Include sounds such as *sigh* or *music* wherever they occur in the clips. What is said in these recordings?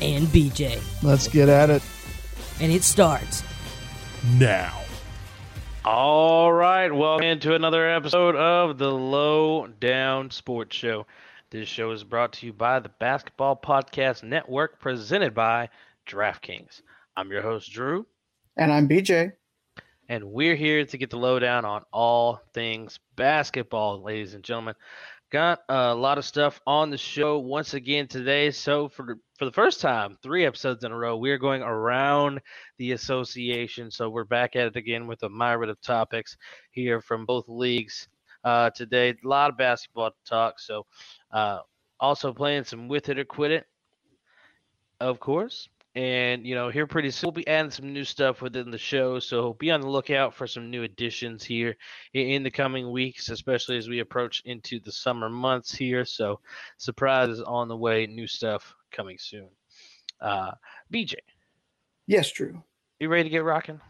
And BJ. Let's get at it. And it starts now. All right, welcome to another episode of the Low Down Sports Show. This show is brought to you by the Basketball Podcast Network, presented by DraftKings. I'm your host, Drew, And I'm BJ. and we're here to get the lowdown on all things basketball, ladies and gentlemen. Got a lot of stuff on the show once again today. So for for the first time, three episodes in a row, we are going around the association. So we're back at it again with a myriad of topics here from both leagues uh, today. A lot of basketball to talk. So uh, also playing some with it or quit it, of course. And you know, here pretty soon we'll be adding some new stuff within the show. So be on the lookout for some new additions here in the coming weeks, especially as we approach into the summer months here. So surprises on the way, new stuff coming soon. Uh, BJ, Yes, Drew. you ready to get rocking?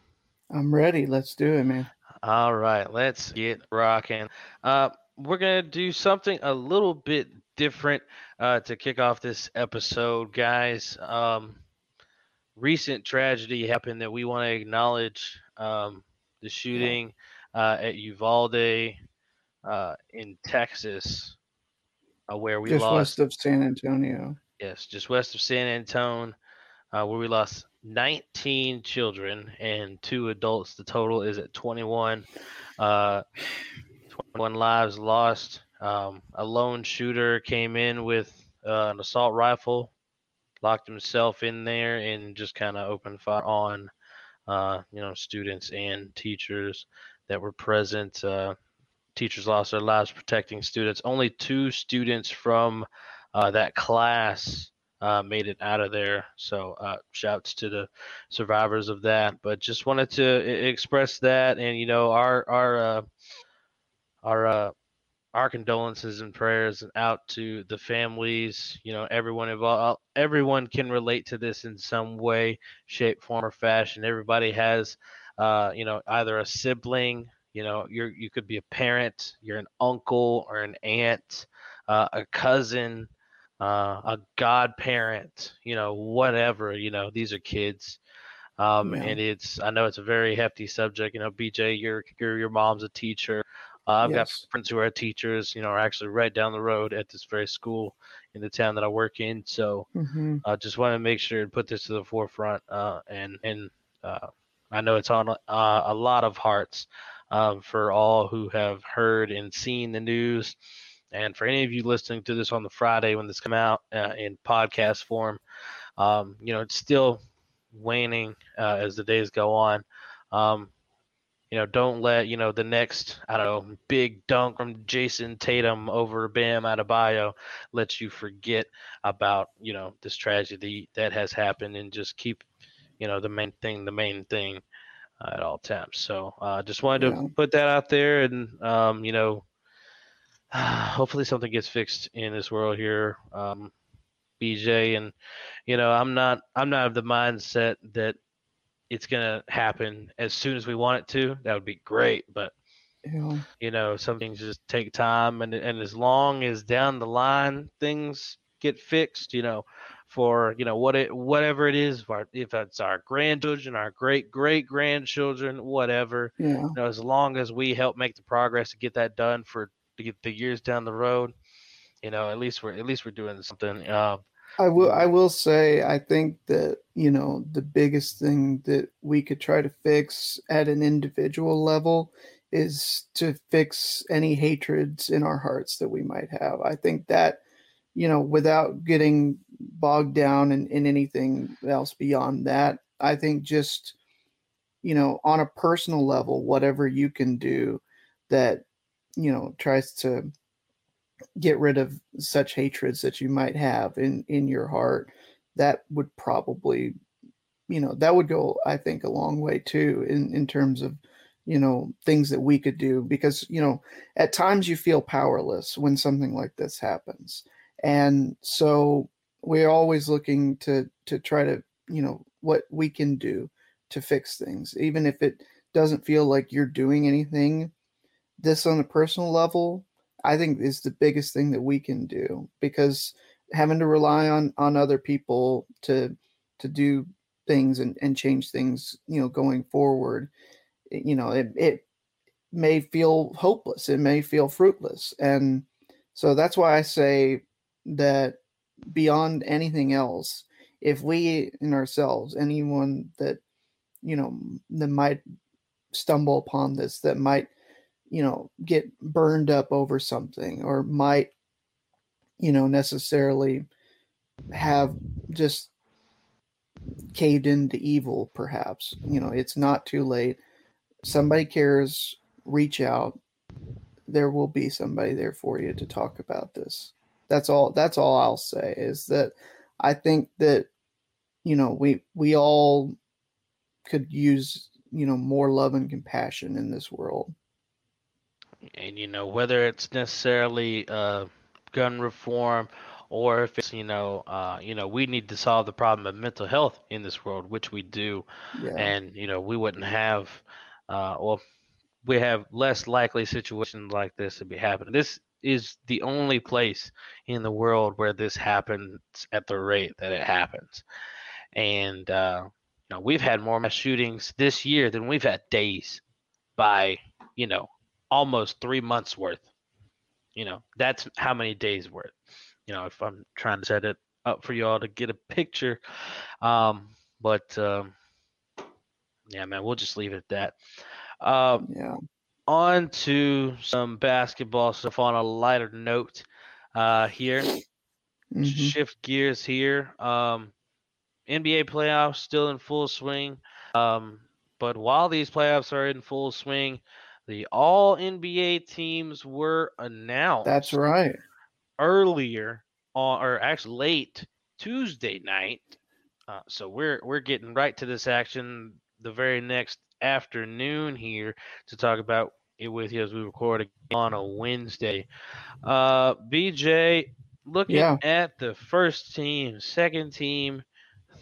I'm ready. Let's do it, man. All right, let's get rocking. Uh, we're gonna do something a little bit different uh, to kick off this episode, guys. Um, recent tragedy happened that we want to acknowledge. Um, the shooting uh, at Uvalde uh, in Texas, uh, where we Just lost. west of San Antonio. Yes, just west of San Antone, uh, where we lost 19 children and two adults. The total is at 21. Uh, 21 lives lost. Um, a lone shooter came in with uh, an assault rifle, locked himself in there, and just kind of opened fire on, uh, you know, students and teachers that were present. Uh, teachers lost their lives protecting students. Only two students from uh, that class uh, made it out of there. So uh, shouts to the survivors of that. But just wanted to express that, and you know our our uh, our uh, our condolences and prayers out to the families. You know everyone involved. Everyone can relate to this in some way, shape, form, or fashion. Everybody has, uh, you know, either a sibling. You know, you're you could be a parent, you're an uncle or an aunt, uh, a cousin uh, a godparent, you know, whatever, you know, these are kids. Um, Yeah. and it's, I know it's a very hefty subject, you know, BJ, your, your, your mom's a teacher. Uh, I've got friends who are teachers, you know, are actually right down the road at this very school in the town that I work in. So, hmm I just want to make sure and put this to the forefront. Uh, and, and, uh, I know it's on uh, a lot of hearts, um, for all who have heard and seen the news. And for any of you listening to this on the Friday when this come out uh, in podcast form, um, you know, it's still waning uh, as the days go on. Um, you know, don't let, you know, the next, I don't know, big dunk from Jayson Tatum over Bam Adebayo let you forget about, you know, this tragedy that has happened and just keep, you know, the main thing, the main thing uh, at all times. So uh, just wanted to put that out there and, um, you know, *sighs* hopefully something gets fixed in this world here um bj and you know i'm not i'm not of the mindset that it's gonna happen as soon as we want it to that would be great but you know some things just take time and and as long as down the line things get fixed you know for you know what it whatever it is if, it's our grandchildren our great great grandchildren whatever Yeah. you know, as long as we help make the progress to get that done for to get the years down the road, you know, at least we're at least we're doing something. Um, I will I will say I think that, you know, the biggest thing that we could try to fix at an individual level is to fix any hatreds in our hearts that we might have. I think that, you know, without getting bogged down in, in anything else beyond that, I think just, you know, on a personal level, whatever you can do that, you know, tries to get rid of such hatreds that you might have in in your heart that would probably, you know, that would go, I think, a long way too in in terms of, you know, things that we could do because you know, at times you feel powerless when something like this happens, and so we're always looking to to try to, you know, what we can do to fix things, even if it doesn't feel like you're doing anything. This on a personal level, I think is the biggest thing that we can do because having to rely on on other people to to do things and, and change things, you know, going forward, you know, it, it may feel hopeless. It may feel fruitless. And so that's why I say that beyond anything else, if we in ourselves, anyone that, you know, that might stumble upon this, that might, you know, get burned up over something or might, you know, necessarily have just caved into evil, perhaps. You know, it's not too late. Somebody cares, reach out. There will be somebody there for you to talk about this. That's all that's all I'll say is that I think that you know, we we all could use, you know, more love and compassion in this world. And you know whether it's necessarily uh, gun reform or if it's you know uh, you know we need to solve the problem of mental health in this world which we do. Yeah. and you know we wouldn't have uh, well we have less likely situations like this to be happening. This is the only place in the world where this happens at the rate that it happens. And uh, you know we've had more mass shootings this year than we've had days by you know almost three months worth you know that's how many days worth you know if i'm trying to set it up for y'all to get a picture um but um yeah man we'll just leave it at that um yeah. on to some basketball stuff on a lighter note uh here Mhm. shift gears here. Um, NBA playoffs still in full swing. Um, but while these playoffs are in full swing, the All NBA teams were announced That's right. earlier on, or actually late Tuesday night. Uh, so we're we're getting right to this action the very next afternoon here to talk about it with you as we record on a Wednesday. Uh, BJ, looking Yeah. at the first team, second team,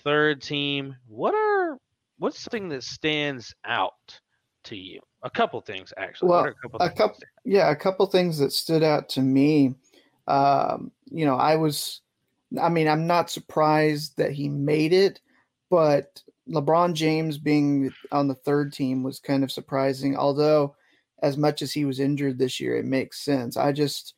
third team, what are what's something that stands out to you? A couple things actually. Well, a couple a couple, yeah, a couple things that stood out to me. Um, you know, I was, I mean, I'm not surprised that he made it, but LeBron James being on the third team was kind of surprising. Although, as much as he was injured this year, it makes sense. I just,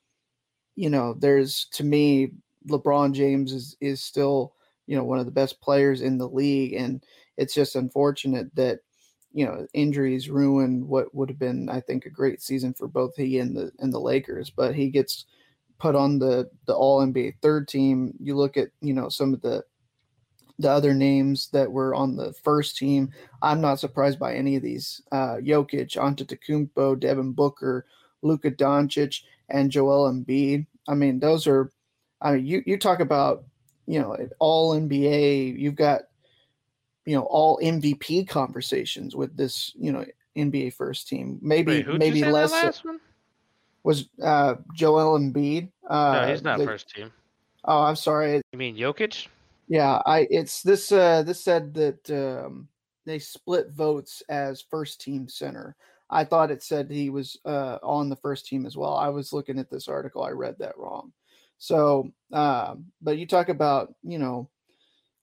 you know, there's to me, LeBron James is is still, you know, one of the best players in the league, and it's just unfortunate that you know injuries ruined what would have been I think a great season for both he and the and the Lakers but he gets put on the the all NBA third team. You look at you know some of the the other names that were on the first team. I'm not surprised by any of these uh Jokic Antetokounmpo Devin Booker Luka Doncic and Joel Embiid. I mean those are I mean you you talk about you know all NBA you've got you know all MVP conversations with this you know NBA first team. Maybe Wait, maybe less one? was uh Joel Embiid. Uh, No, he's not the- first team. Oh, I'm sorry. You mean Jokic? Yeah, I it's this uh this said that um they split votes as first team center. I thought it said he was uh on the first team as well. I was looking at this article, I read that wrong. So um but you talk about, you know,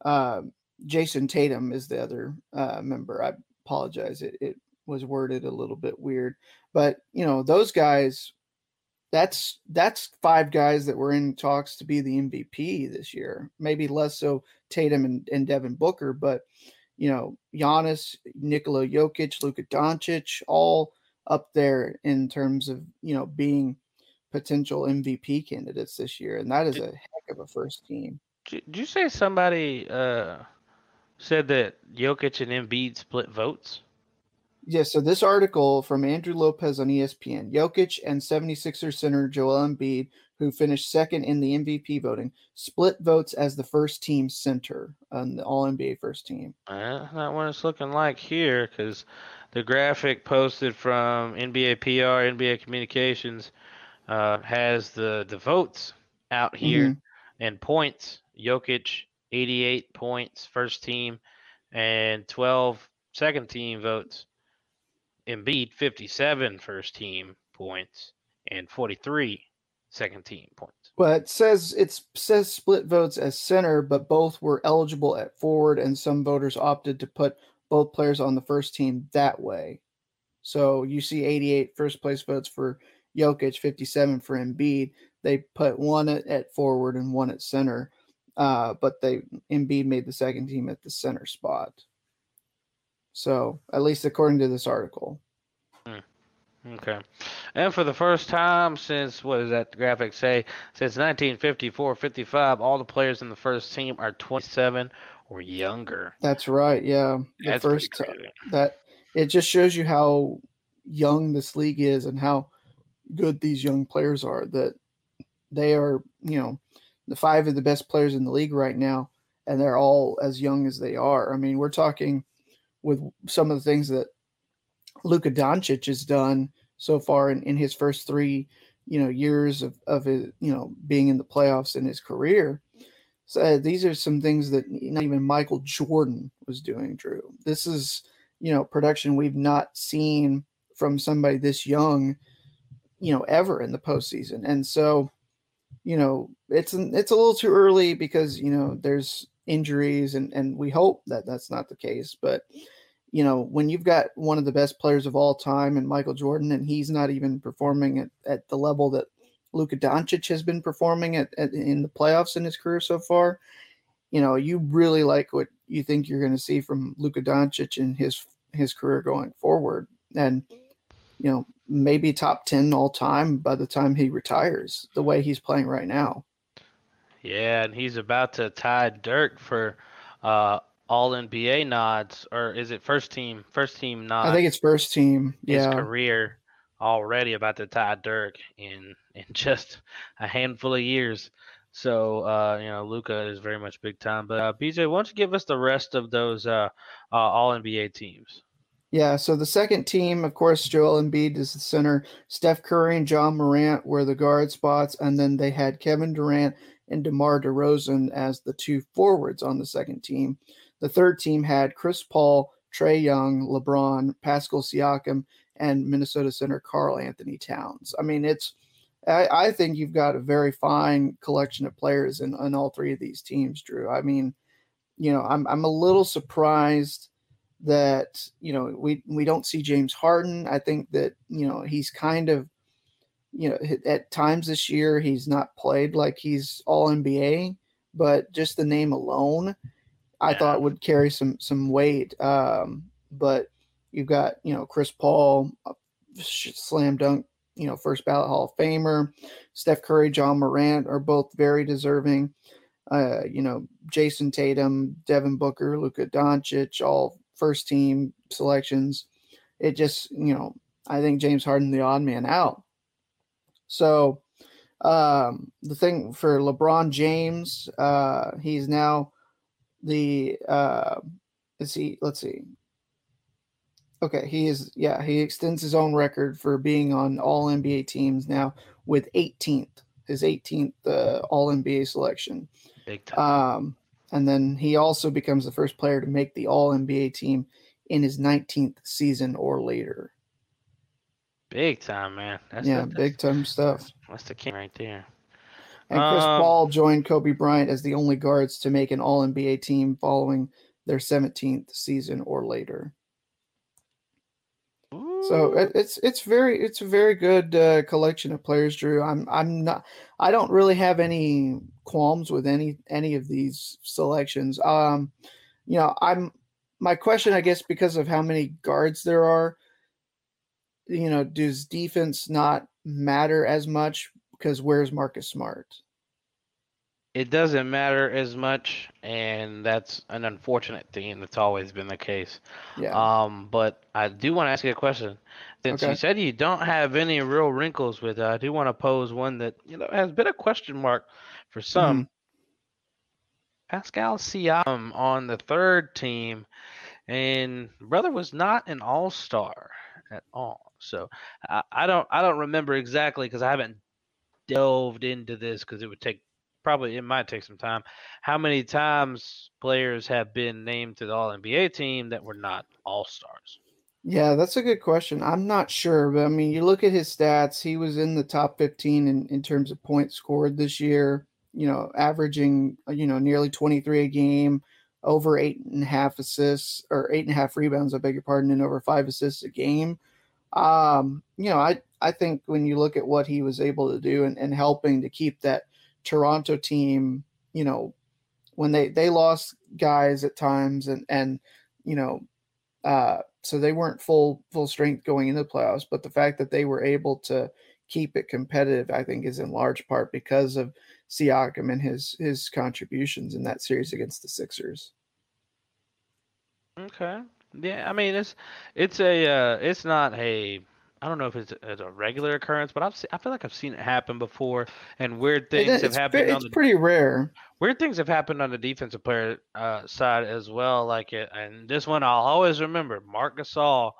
uh, Jayson Tatum is the other uh member. I apologize. It it was worded a little bit weird. But you know, those guys that's that's five guys that were in talks to be the MVP this year. Maybe less so Tatum and, and Devin Booker, but you know, Giannis, Nikola Jokic, Luka Doncic, all up there in terms of you know being potential MVP candidates this year, and that is a heck of a first team. Did you say somebody uh, said that Jokic and Embiid split votes? Yeah, so this article from Andrew Lopez on ESPN Jokic and 76er center Joel Embiid who finished second in the MVP voting, split votes as the first team center on the All NBA first team. That's not what it's looking like here because the graphic posted from NBA PR, NBA Communications uh, has the, the votes out here Mhm. and points. Jokic, 88 points, first team, and 12 second team votes. Embiid, 57 first team points, and 43 second team points. But it says it says split votes as center, but both were eligible at forward, and some voters opted to put both players on the first team that way. So you see 88 first place votes for Jokic, 57 for Embiid. They put one at, at forward and one at center, uh, but they Embiid made the second team at the center spot. So at least according to this article. Okay. And for the first time since, what does that graphic say? Since 1954 55, all the players in the first team are 27 or younger. That's right. Yeah. The That's first that it just shows you how young this league is and how good these young players are that they are you know the five of the best players in the league right now and they're all as young as they are i mean we're talking with some of the things that Luka Doncic has done so far in, in his first three you know years of, of his you know being in the playoffs in his career so uh, these are some things that not even Michael Jordan was doing, Drew. This is, you know, production we've not seen from somebody this young, you know, ever in the postseason. And so, you know, it's it's a little too early because you know there's injuries, and and we hope that that's not the case. But you know, when you've got one of the best players of all time and Michael Jordan, and he's not even performing at, at the level that Luka Doncic has been performing at, at in the playoffs in his career so far, you know, you really like what you think you're going to see from Luka Doncic in his his career going forward, and you know, maybe top ten all time by the time he retires. The way he's playing right now. Yeah, and he's about to tie Dirk for uh, all NBA nods, or is it first team? First team nod. I think it's first team. his Yeah, career already about to tie Dirk in in *laughs* just a handful of years. So uh, you know, Luka is very much big time. But uh, BJ, why don't you give us the rest of those uh, uh, All NBA teams? Yeah, so the second team, of course, Joel Embiid is the center. Steph Curry and Ja Morant were the guard spots, and then they had Kevin Durant and DeMar DeRozan as the two forwards on the second team. The third team had Chris Paul, Trae Young, LeBron, Pascal Siakam, and Minnesota center Karl-Anthony Towns. I mean, it's I, I think you've got a very fine collection of players in, in all three of these teams, Drew. I mean, you know, I'm I'm a little surprised that you know we we don't see James Harden. I think that you know he's kind of you know at times this year he's not played like he's all NBA, but just the name alone, I Yeah. thought would carry some some weight. Um, but you've got you know Chris Paul, slam dunk, you know first ballot Hall of Famer, Steph Curry, Ja Morant are both very deserving. Uh, you know Jayson Tatum, Devin Booker, Luka Doncic, all first team selections. It just, you know, I think James Harden the odd man out. So um, the thing for LeBron James, uh, he's now the uh, is he? Let's see. Okay, he is. Yeah, he extends his own record for being on All NBA teams now with 18th, his 18th uh, All NBA selection. Big time. Um, and then he also becomes the first player to make the All NBA team in his 19th season or later. big time, man. That's yeah, the, big time stuff. That's the king right there. And Chris Um, Paul joined Kobe Bryant as the only guards to make an All NBA team following their 17th season or later. So it, it's it's very it's a very good uh, collection of players, Drew. I'm I'm not I don't really have any qualms with any any of these selections. Um, you know, I'm my question, I guess, because of how many guards there are. You know, does defense not matter as much? Because where's Marcus Smart? It doesn't matter as much, and that's an unfortunate thing. That's always been the case. Yeah. Um, but I do want to ask you a question. Since Okay. you said you don't have any real wrinkles with it, I do want to pose one that you know has been a question mark for some. Mm-hmm. Pascal Siakam on the third team, and brother was not an All Star at all. So I, I don't I don't remember exactly because I haven't delved into this because it would take probably it might take some time. How many times players have been named to the All NBA team that were not All Stars? Yeah, that's a good question. I'm not sure, but I mean, you look at his stats, he was in the top 15 in, in terms of points scored this year, you know, averaging, uh, you know, nearly 23 a game, over eight and a half assists or eight and a half rebounds, I beg your pardon, and over five assists a game. Um, you know, I, I think when you look at what he was able to do and, and helping to keep that Toronto team, you know, when they, they lost guys at times and, and, you know, uh, so they weren't full full strength going into the playoffs. But the fact that they were able to keep it competitive, I think, is in large part because of Siakam and his his contributions in that series against the Sixers. Okay. Yeah, I mean it's it's a uh, it's not a I don't know if it's, it's a regular occurrence, but I've se- I feel like I've seen it happen before, and weird things have happened it's the pretty rare. weird things have happened on the defensive player uh, side as well. Like it, and this one I'll always remember. Marc Gasol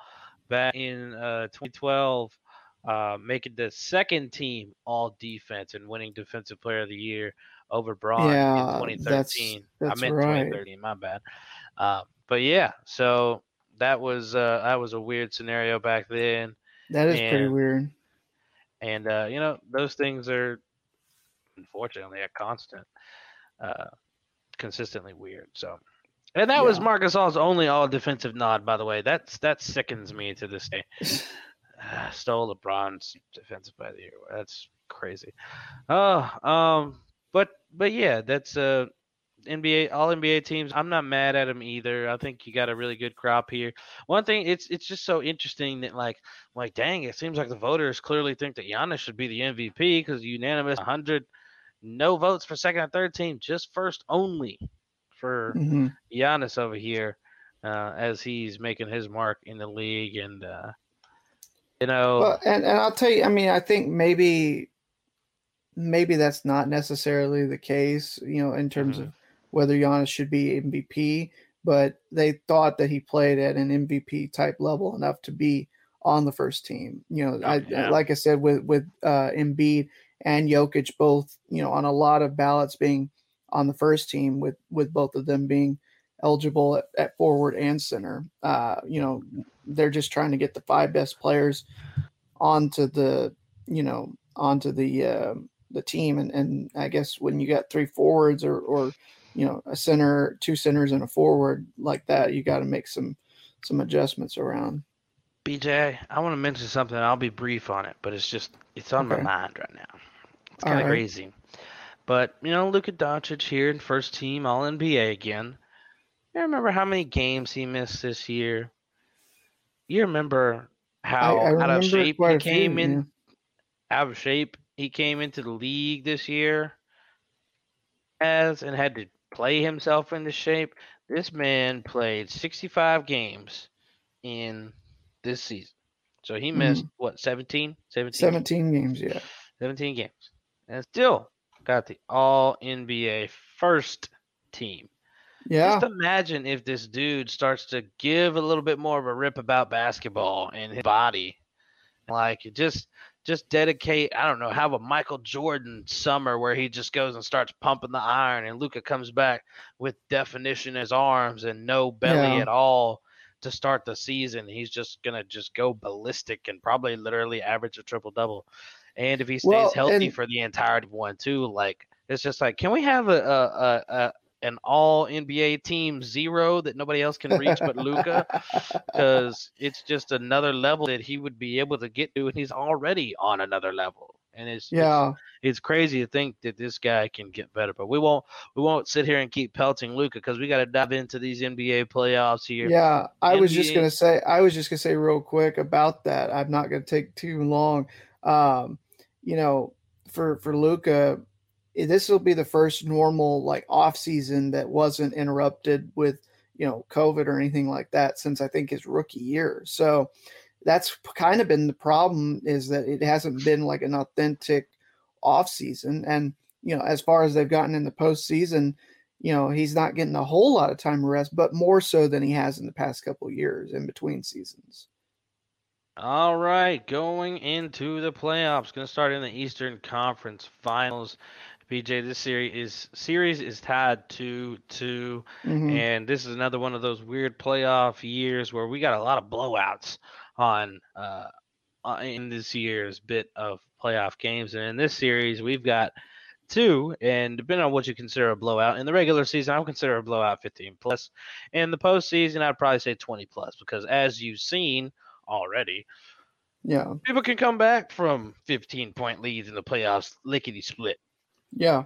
back in uh, 2012, uh, making the second team All Defense and winning Defensive Player of the Year over Bron Yeah, in that's- 2013. that's I meant right. 2013. My bad. Uh, but yeah, so that was uh, that was a weird scenario back then That is pretty weird. and uh, you know those things are unfortunately a constant uh, consistently weird so. And that was Marcus Gasol's only all defensive nod by the way. That's that sickens me to this day. Uh, *laughs* *sighs* stole LeBron's defensive by the year. That's crazy. Oh um but but yeah that's uh NBA all NBA teams I'm not mad at them either I think you got a really good crop here one thing it's it's just so interesting that like like, dang, it seems like the voters clearly think that Giannis should be the MVP because unanimous 100, no votes for second and third team, just first only for Mhm. Giannis over here uh, as he's making his mark in the league. And, uh, you know, Well, and, and I'll tell you, I mean, I think maybe maybe that's not necessarily the case, you know, in terms Mhm. of whether Giannis should be MVP, but they thought that he played at an MVP type level enough to be on the first team. You know, I yeah. like I said with with uh Embiid and Jokic both, you know, on a lot of ballots being on the first team with with both of them being eligible at, at forward and center. Uh, you know, they're just trying to get the five best players onto the, you know, onto the uh, the team. And and I guess when you got three forwards or or you know a center, two centers, and a forward like that, you got to make some some adjustments around. BJ, I want to mention something. I'll be brief on it, but it's just, it's on my mind right now. It's kind of right. crazy. But, you know, Luka Doncic here in first team All NBA again. You remember how many games he missed this year? You remember how I, I out of shape he a few, came in? yeah. Out of shape he came into the league this year as and had to play himself into shape. This man played 65 games in this season. So he mm-hmm. missed what 17? 17 17 games, yeah. 17 games. And still got the all NBA first team. Yeah. Just imagine if this dude starts to give a little bit more of a rip about basketball and his body. Like just just dedicate, I don't know, have a Michael Jordan summer where he just goes and starts pumping the iron and Luka comes back with definition in his arms and no belly Yeah. at all to start the season. He's just gonna just go ballistic and probably literally average a triple double. And if he stays Well, healthy and- for the entirety of one too, like it's just like, can we have a, a, a, a an all NBA team zero that nobody else can reach but Luka? Because *laughs* it's just another level that he would be able to get to, and he's already on another level. And it's it's- yeah. it's crazy to think that this guy can get better. But we won't we won't sit here and keep pelting Luka because we got to dive into these NBA playoffs here. Yeah, I was just gonna say. I was just gonna say real quick about that. I'm not gonna take too long. Um, you know, for for Luka, Eh, this will be the first normal like off season that wasn't interrupted with you know COVID or anything like that since I think his rookie year. So that's kind of been the problem is that it hasn't been like an authentic off season. And you know, as far as they've gotten in the postseason, you know, he's not getting a whole lot of time rest, but more so than he has in the past couple years in between seasons. All right, going into the playoffs. Going to start in the Eastern Conference Finals. BJ, this series is series is tied two two, Mhm. and this is another one of those weird playoff years where we got a lot of blowouts on uh, uh, in this year's bit of playoff games, and in this series we've got two, and depending on what you consider a blowout, in the regular season I would consider a blowout 15 plus, in the postseason I'd probably say 20 plus because as you've seen already, Yeah. people can come back from 15 point leads in the playoffs lickety split. Yeah.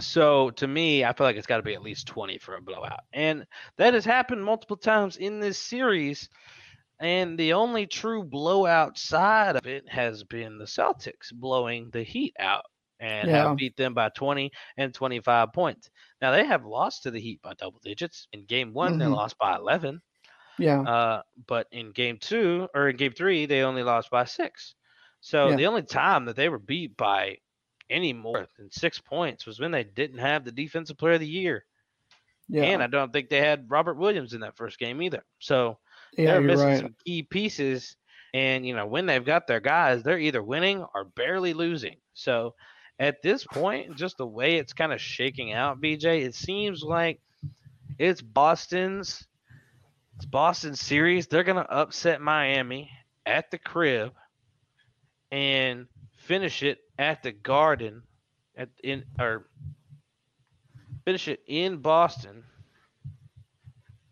So to me, I feel like it's got to be at least 20 for a blowout. And that has happened multiple times in this series. And the only true blowout side of it has been the Celtics blowing the Heat out and Yeah. have beat them by 20 and 25 points. Now they have lost to the Heat by double digits. In game one, they Mhm. lost by 11. Yeah. Uh, but in game two or in game three, they only lost by six. So Yeah. the only time that they were beat by any more than six points was when they didn't have the defensive player of the year. Yeah. And I don't think they had Robert Williams in that first game either. So yeah, they're missing right. some key pieces. And you know, when they've got their guys, they're either winning or barely losing. So at this point, just the way it's kind of shaking out, BJ, it seems like it's Boston's it's Boston's series. They're gonna upset Miami at the crib and finish it at the Garden at in or finish it in Boston.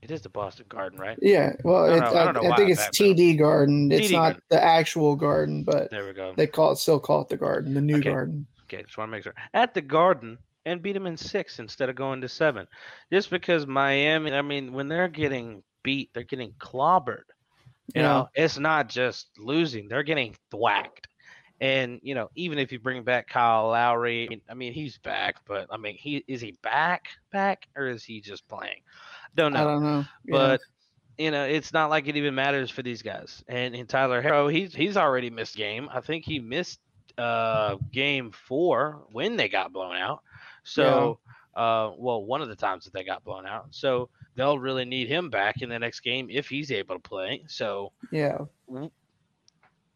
It is the Boston Garden, right? Yeah. Well, I know- I I, I think it's up. TD Garden. It's TD not Garden. the actual garden, but There we go. they call it still call it the garden, the new Okay. garden. Okay, just want to make sure. At the Garden and beat them in six instead of going to seven. Just because Miami, I mean, when they're getting beat, they're getting clobbered. You Yeah. know, it's not just losing, they're getting thwacked. And, you know, even if you bring back Kyle Lowry, I mean, he's back, but I mean, he is he back, back, or is he just playing? Don't know I don't know. Yeah. but you know it's not like it even matters for these guys and in tyler herro he's he's already missed game i think he missed uh game four when they got blown out so uh well one of the times that they got blown out so they'll really need him back in the next game if he's able to play so yeah.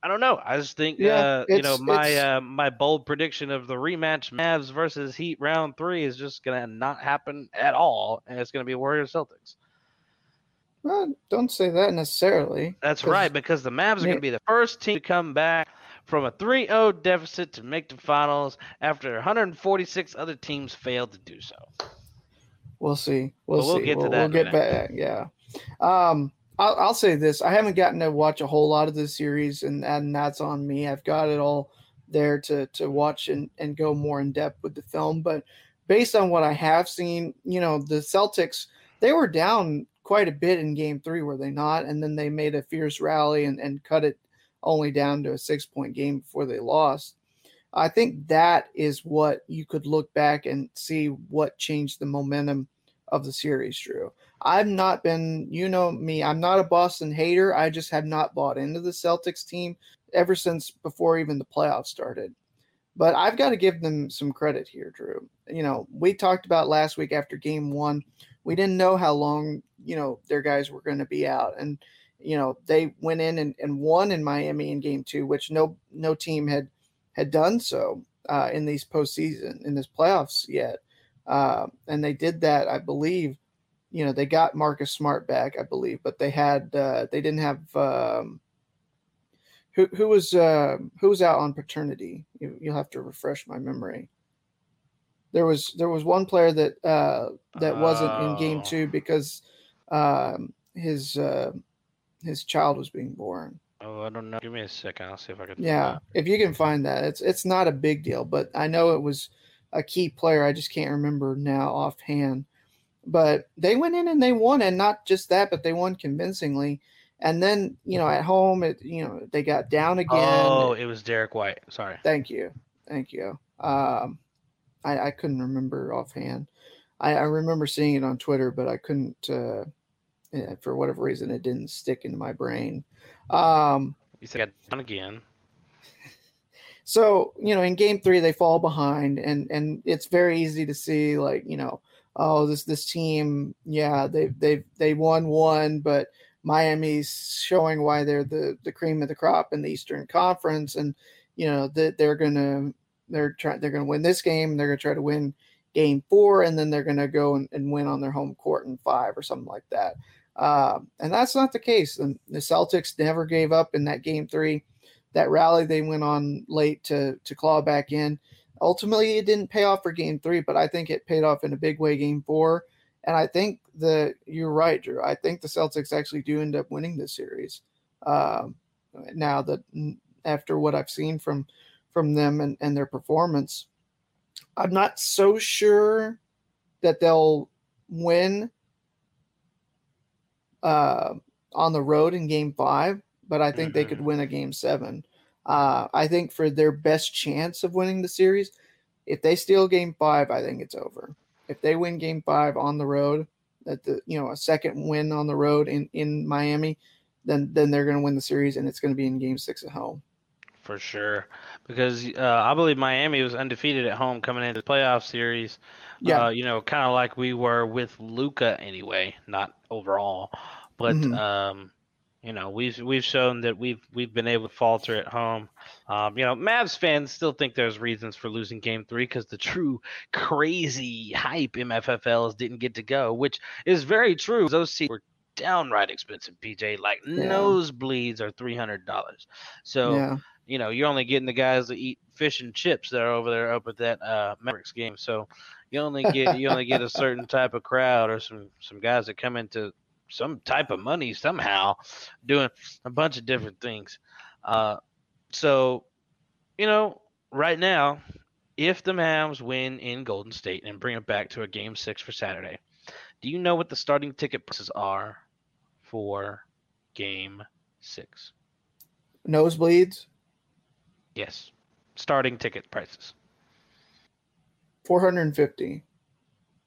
I don't know i just think Yeah, uh you know my uh my bold prediction of the rematch mavs versus heat round three is just gonna not happen at all and it's gonna be warriors celtics Well, don't say that necessarily. That's right, because the Mavs are gonna be the first team to come back from a 3 0 deficit to make the finals after 146 other teams failed to do so. We'll see. We'll we'll see. get to we'll, that we'll get back. Yeah. Um, I'll, I'll say this: I haven't gotten to watch a whole lot of this series, and and that's on me. I've got it all there to to watch and and go more in depth with the film. But based on what I have seen, you know, the Celtics they were down quite a bit in Game Three, were they not? And then they made a fierce rally and and cut it only down to a six point game before they lost. I think that is what you could look back and see what changed the momentum of the series, Drew. I've not been, you know me, I'm not a Boston hater. I just have not bought into the Celtics team ever since before even the playoffs started. But I've got to give them some credit here, Drew. You know, we talked about last week after game one, we didn't know how long, you know, their guys were going to be out. And, you know, they went in and, and won in Miami in game two, which no no team had had done so uh, in these postseason in this playoffs yet. Uh, and they did that, I believe. You know, they got Marcus Smart back, I believe, but they had uh, they didn't have um, who who was uh, who was out on paternity. You, you'll have to refresh my memory. There was there was one player that uh, that wasn't in game Oh. two because um, his uh, his child was being born. Oh, I don't know. Give me a second. I'll see if I can. Yeah, if you can find that, it's it's not a big deal, but I know it was a key player. I just can't remember now offhand. But they went in and they won, and not just that, but they won convincingly. And then you know at home, it you know they got down again. Oh, it was Derrick White. Sorry. Thank you, thank you. Um, I, I couldn't remember offhand. I, I remember seeing it on Twitter, but I couldn't. Uh, yeah, for whatever reason, it didn't stick into my brain. Um, You said done again. *laughs* so you know, in Game Three, they fall behind, and and it's very easy to see, like you know, oh this this team, yeah, they they they won one, but Miami's showing why they're the the cream of the crop in the Eastern Conference, and you know that they're gonna they're trying they're gonna win this game, they're gonna try to win Game Four, and then they're gonna go and, and win on their home court in five or something like that. Uh, and that's not the case. And the Celtics never gave up in that Game Three. That rally they went on late to to claw back in. Ultimately, it didn't pay off for Game Three, but I think it paid off in a big way Game Four. And I think the you're right, Drew. I think the Celtics actually do end up winning this series. Um, now that after what I've seen from from them and, and their performance, I'm not so sure that they'll win uh, on the road in Game Five, but I think they could win a Game Seven. Uh, I think for their best chance of winning the series, if they steal Game Five, I think it's over if they win game five on the road, that the you know a second win on the road in in Miami, then then they're going to win the series and it's going to be in game six at home. For sure, because uh, I believe Miami was undefeated at home coming into the playoff series. Yeah. uh, you know, kind of like we were with Luka anyway, not overall, but Mhm. um, you know, we've we've shown that we've we've been able to falter at home. Um, you know, Mavs fans still think there's reasons for losing Game Three because the true crazy hype MFFLs didn't get to go, which is very true. Those seats were downright expensive, BJ. Like Yeah. nosebleeds are three hundred dollars. So yeah, you know, you're only getting the guys that eat fish and chips that are over there up at that uh, Mavericks game. So you only get you only get a certain type of crowd or some some guys that come into some type of money somehow, doing a bunch of different things. Uh, so, you know, right now, if the Mavs win in Golden State and bring it back to a game six for Saturday, do you know what the starting ticket prices are for game six? nosebleeds, Yes. Starting ticket prices. four hundred and fifty.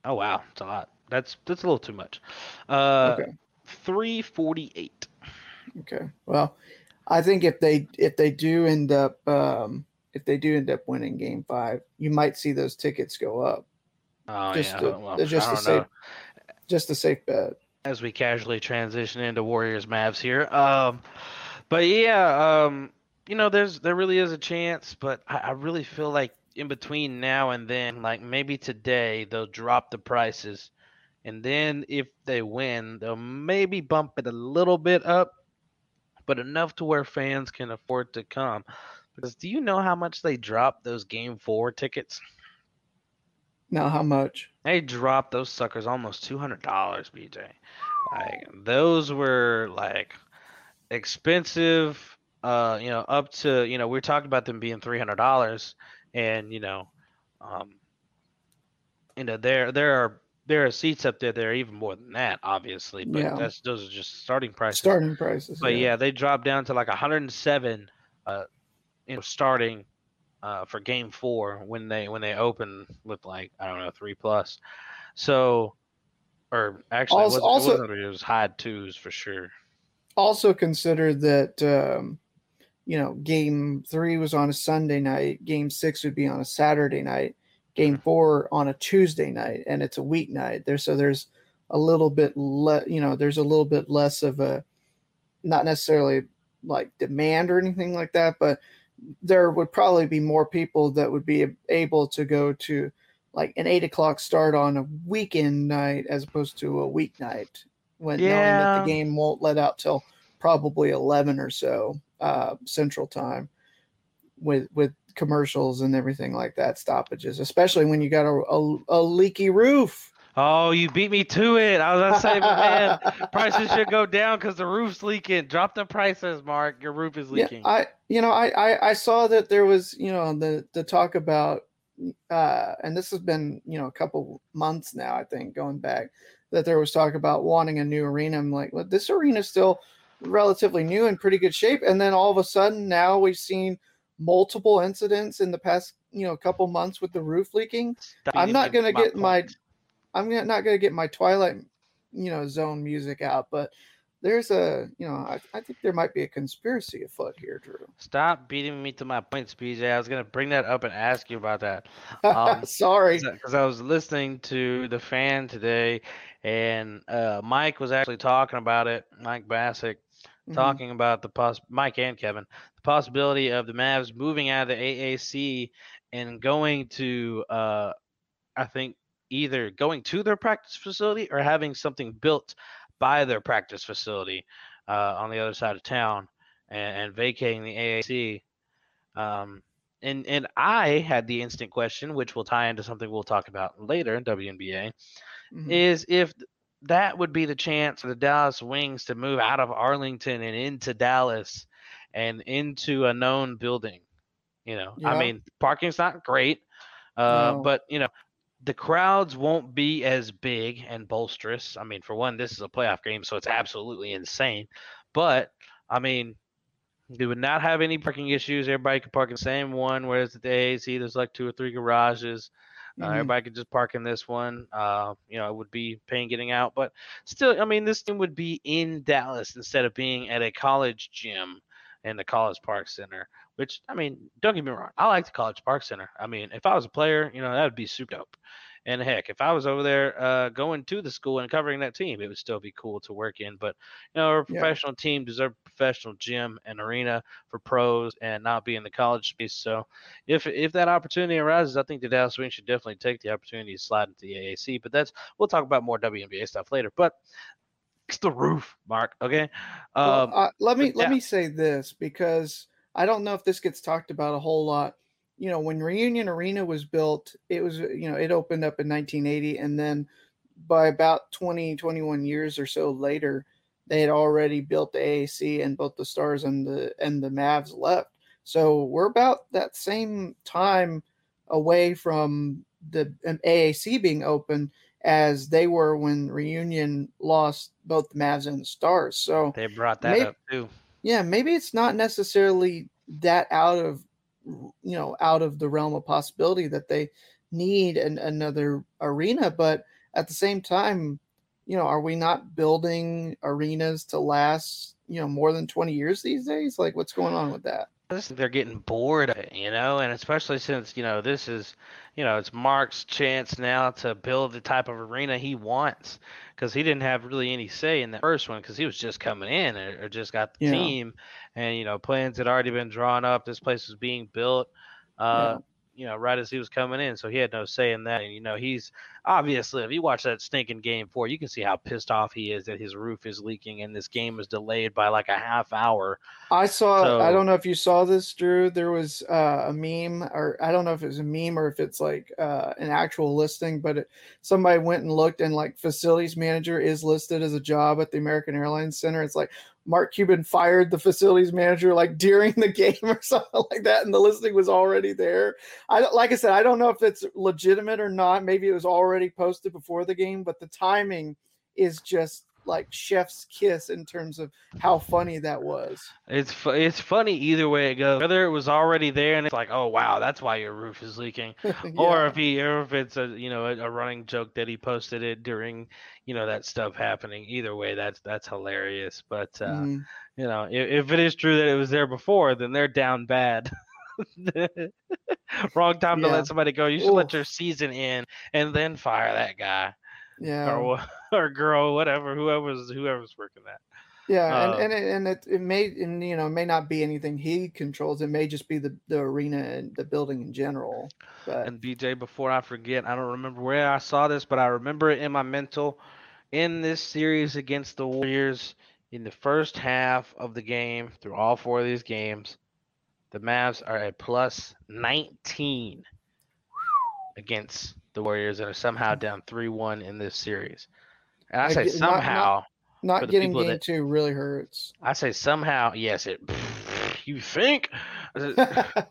Oh wow, it's a lot. That's that's a little too much. Uh Okay. 348. Okay. Well, I think if they if they do end up um, if they do end up winning Game Five, you might see those tickets go up. Oh Just yeah. to- well, just don't say- know. Just a safe bet. As we casually transition into Warriors Mavs here. Um but yeah, um you know there's there really is a chance, but I, I really feel like in between now and then, like maybe today they'll drop the prices and then if they win, they'll maybe bump it a little bit up, but enough to where fans can afford to come. Because do you know how much they dropped those game four tickets? Now, how much? They dropped those suckers almost two hundred dollars, BJ. Like those were like expensive. Uh, you know, up to you know we are talking about them being three hundred dollars, and you know, um, you know there there are there are seats up there that are even more than that, obviously, but Yeah. that's those are just starting prices. Starting prices. But yeah, they dropped down to like 107, uh, you know, starting uh, for Game Four when they when they open with like I don't know three plus. So, or actually, Also- it also- it, wasn't, it was high twos for sure. also consider that um, you know game three was on a sunday night game six would be on a saturday night game four on a tuesday night and it's a weeknight. There so there's a little bit le- you know there's a little bit less of a not necessarily like demand or anything like that but there would probably be more people that would be able to go to like an eight o'clock start on a weekend night as opposed to a weeknight when knowing that the game won't let out till probably 11 or so uh, central time with with commercials and everything like that stoppages especially when you got a, a, a leaky roof Oh, you beat me to it. I was gonna say, man, *laughs* prices should go down because the roof's leaking. Drop the prices, Mark. Your roof is leaking. Yeah, I you know I, I I saw that there was you know the the talk about uh and this has been you know a couple months now I think going back that there was talk about wanting a new arena. I'm like, well, this arena's still relatively new and pretty good shape, and then all of a sudden now we've seen multiple incidents in the past, you know, couple months with the roof leaking. I'm not gonna get my point. I'm not gonna get my Twilight, you know, zone music out, but there's a, you know, I, I think there might be a conspiracy afoot here, Drew. Stop beating me to my points, BJ. I was gonna bring that up and ask you about that. *laughs* Um, Sorry. because I was listening to the fan today, and uh, Mike was actually talking about it. Mike Bacsik Mhm. talking about the poss- Mike and Kevin the possibility of the Mavs moving out of the AAC and going to uh, I think either going to their practice facility or having something built by their practice facility uh, on the other side of town and, and vacating the AAC. Um, and and I had the instant question, which will tie into something we'll talk about later in WNBA, Mhm. is if that would be the chance for the Dallas Wings to move out of Arlington and into Dallas and into a known building. You know, I mean, parking's not great, uh, No. but you know, the crowds won't be as big and bolsterous. I mean, for one, this is a playoff game, so it's absolutely insane. But I mean, they would not have any parking issues. Everybody could park in the same one. Whereas the AAC, there's like two or three garages. Uh, Mhm. everybody could just park in this one. Uh, you know, it would be pain getting out, but still, I mean, this team would be in Dallas instead of being at a college gym in the College Park Center. Which, I mean, don't get me wrong, I like the College Park Center. I mean, if I was a player, you know, that would be super dope. And heck, if I was over there uh, going to the school and covering that team, it would still be cool to work in. But you know, a Yeah. professional team deserves a professional gym and arena for pros and not be in the college space. So if if that opportunity arises, I think the Dallas Wings should definitely take the opportunity to slide into the AAC. But that's we'll talk about more WNBA stuff later. But it's the roof, Mark. Okay. Well, Um, uh, let me let yeah. me say this because I don't know if this gets talked about a whole lot. You know, when Reunion Arena was built, it was you know it opened up in 1980, and then by about 20 21 years or so later, they had already built the AAC, and both the Stars and the and the Mavs left. So we're about that same time away from the AAC being open as they were when Reunion lost both the Mavs and the Stars. So they brought that Maybe- up too. yeah, maybe it's not necessarily that out of you know out of the realm of possibility that they need an, another arena, but at the same time, you know, are we not building arenas to last you know more than twenty years these days? Like, what's going on with that? I they're getting bored of it, you know, and especially since you know this is, you know, it's Mark's chance now to build the type of arena he wants because he didn't have really any say in the first one because he was just coming in or, or just got the Yeah. team, and you know, plans had already been drawn up. This place was being built, uh, you know, right as he was coming in, so he had no say in that. And you know, he's obviously if you watch that stinking game four, you can see how pissed off he is that his roof is leaking and this game was delayed by like a half hour. I saw. So- I don't know if you saw this, Drew. There was uh, a meme, or I don't know if it was a meme or if it's like uh, an actual listing, but it, somebody went and looked, and like facilities manager is listed as a job at the American Airlines Center. It's like Mark Cuban fired the facilities manager like during the *laughs* game or something like that, and the listing was already there. I like I said, I don't know if it's legitimate or not. Maybe it was already posted before the game, but the timing is just like chef's kiss in terms of how funny that was. It's fu- it's funny either way it goes. Whether it was already there and it's like, oh wow, that's why your roof is leaking, *laughs* or if he, or if it's a you know a, a running joke that he posted it during you know that stuff happening. Either way, that's that's hilarious. But uh, Mhm. you know, if, if it is true that it was there before, then they're down bad. *laughs* Wrong time to let somebody go. You should let your season in and then fire that guy yeah. or *laughs* or girl, whatever, whoever's whoever's working that. Yeah, Uh, and and it, and it, it may and you know it may not be anything he controls. It may just be the the arena and the building in general. But And BJ, before I forget, I don't remember where I saw this, but I remember it in my mental. In this series against the Warriors, in the first half of the game, through all four of these games, the Mavs are at plus 19 against the Warriors and are somehow down 3 1 in this series. And I say get- not- not- somehow. getting game that- two really hurts. I say somehow. Yes, it. *laughs* You think? *laughs*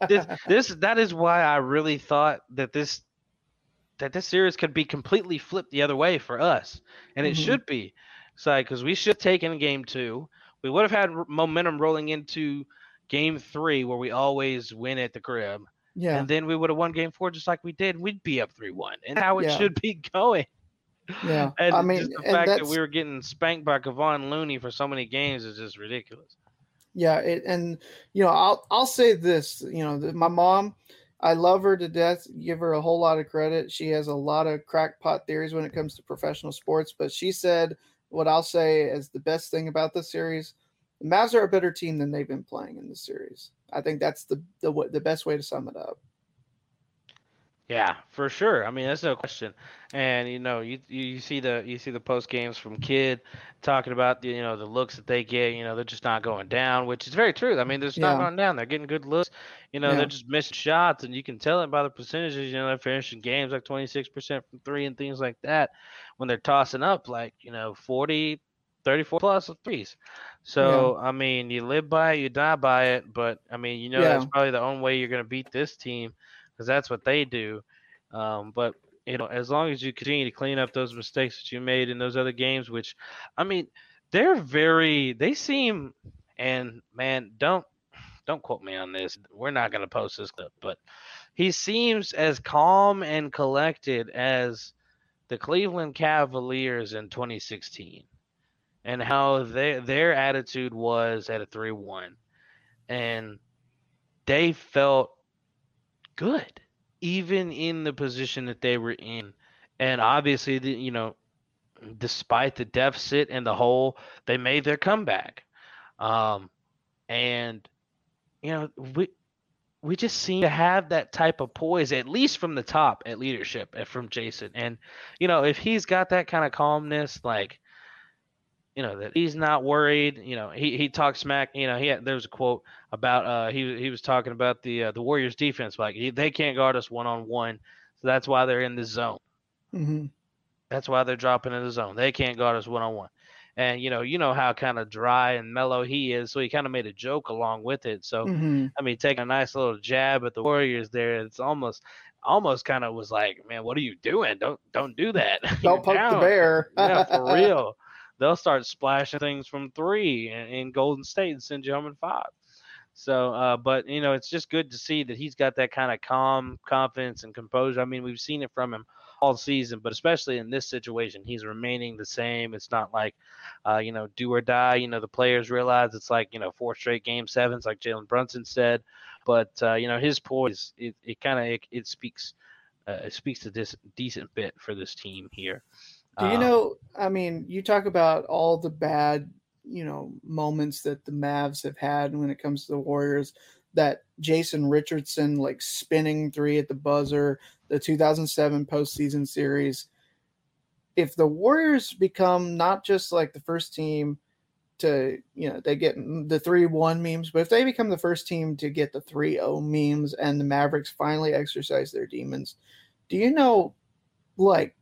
this, this that is why I really thought that this that this series could be completely flipped the other way for us, and it Mhm. should be. So because we should have taken game two, we would have had momentum rolling into game three where we always win at the crib, Yeah. and then we would have won game four just like we did. We'd be up three one, and how it Yeah. should be *laughs* going. Yeah. And I mean, the fact that we were getting spanked by Kevon Looney for so many games is just ridiculous. yeah, it, and you know, I'll I'll say this, you know, that my mom, I love her to death, give her a whole lot of credit. She has a lot of crackpot theories when it comes to professional sports, but she said what I'll say is the best thing about this series, the Mavs are a better team than they've been playing in the series. I think that's the the the best way to sum it up. Yeah, for sure. I mean, that's no question. And you know, you you see the you see the post games from Kidd talking about the you know the looks that they get. You know, they're just not going down, which is very true. I mean, they're just not going down. They're getting good looks. You know, Yeah. they're just missing shots, and you can tell it by the percentages. You know, they're finishing games like twenty six percent from three and things like that. When they're tossing up like you know 40, 34 plus threes. So I mean, you live by it, you die by it. But I mean, you know, that's probably the only way you're going to beat this team because that's what they do. Um, but you know, as long as you continue to clean up those mistakes that you made in those other games, which, I mean, they're very, they seem, and man, don't don't quote me on this. We're not going to post this clip, but he seems as calm and collected as the Cleveland Cavaliers in 2016, and how their their attitude was at a three-one, and they felt good even in the position that they were in. And obviously, the, you know, despite the deficit and the hole, they made their comeback. Um, and you know, we we just seem to have that type of poise, at least from the top at leadership, and from Jason. And you know, if he's got that kind of calmness, like you know that he's not worried. You know, he he talks smack. You know, he had, there was a quote about uh he he was talking about the uh, the Warriors defense like he, they can't guard us one on one, so that's why they're in the zone. hmm That's why they're dropping in the zone. They can't guard us one on one. And you know, you know how kind of dry and mellow he is, so he kind of made a joke along with it. So hmm I mean, taking a nice little jab at the Warriors there, it's almost almost kind of was like, man, what are you doing? Don't don't do that. You're *laughs* Don't poke the bear. yeah, for real. *laughs* They'll start splashing things from three in, Golden State and send you home in five. So, uh, but you know, it's just good to see that he's got that kind of calm confidence and composure. I mean, we've seen it from him all season, but especially in this situation, he's remaining the same. It's not like, uh, you know, do or die. You know, the players realize it's like you know four straight game sevens, like Jalen Brunson said. But uh, you know, his poise, it, it kind of it, it speaks, uh, it speaks a dis- decent bit for this team here. Do you Um, know? I mean, you talk about all the bad, you know, moments that the Mavs have had when it comes to the Warriors. That Jason Richardson like spinning three at the buzzer, the 2007 postseason series. If the Warriors become not just like the first team to, you know, they get the 3 1 memes, but if they become the first team to get the 3 0 memes and the Mavericks finally exercise their demons, do you know, like,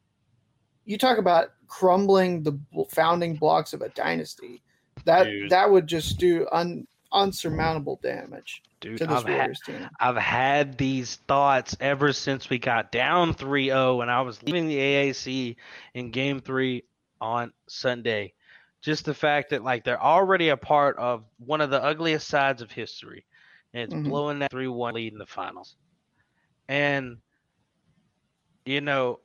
you talk about crumbling the founding blocks of a dynasty. That Dude. that would just do un, unsurmountable damage dude, I've had, team. I've had these thoughts ever since we got down 3-0 and I was leaving the AAC in game 3 on Sunday. Just the fact that like they're already a part of one of the ugliest sides of history and it's Mhm. blowing that 3-1 lead in the finals. And you know,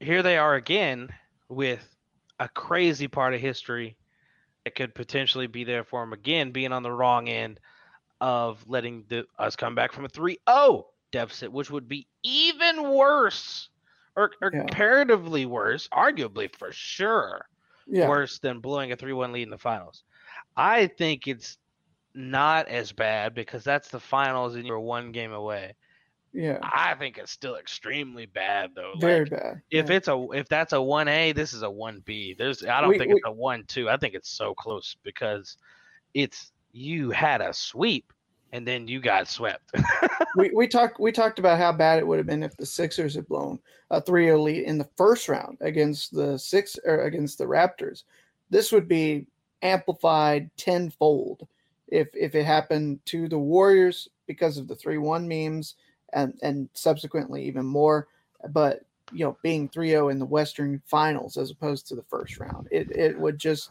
here they are again with a crazy part of history that could potentially be there for them again being on the wrong end of letting the, us come back from a 3-0 deficit, which would be even worse or, or Yeah. comparatively worse, arguably for sure, Yeah, worse than blowing a 3-1 lead in the finals. I think it's not as bad because that's the finals and you're one game away. Yeah, I think it's still extremely bad though. very Like, bad. if yeah. it's a if that's a one A, this is a one B. There's I don't We- think we- it's a one two. I think it's so close because it's you had a sweep and then you got swept. *laughs* we we talked we talked about how bad it would have been if the Sixers had blown a 3-0 lead in the first round against the six or against the Raptors. This would be amplified tenfold if if it happened to the Warriors because of the 3-1 memes and and subsequently even more. But you know, being 3-0 in the Western Finals as opposed to the first round, it it would just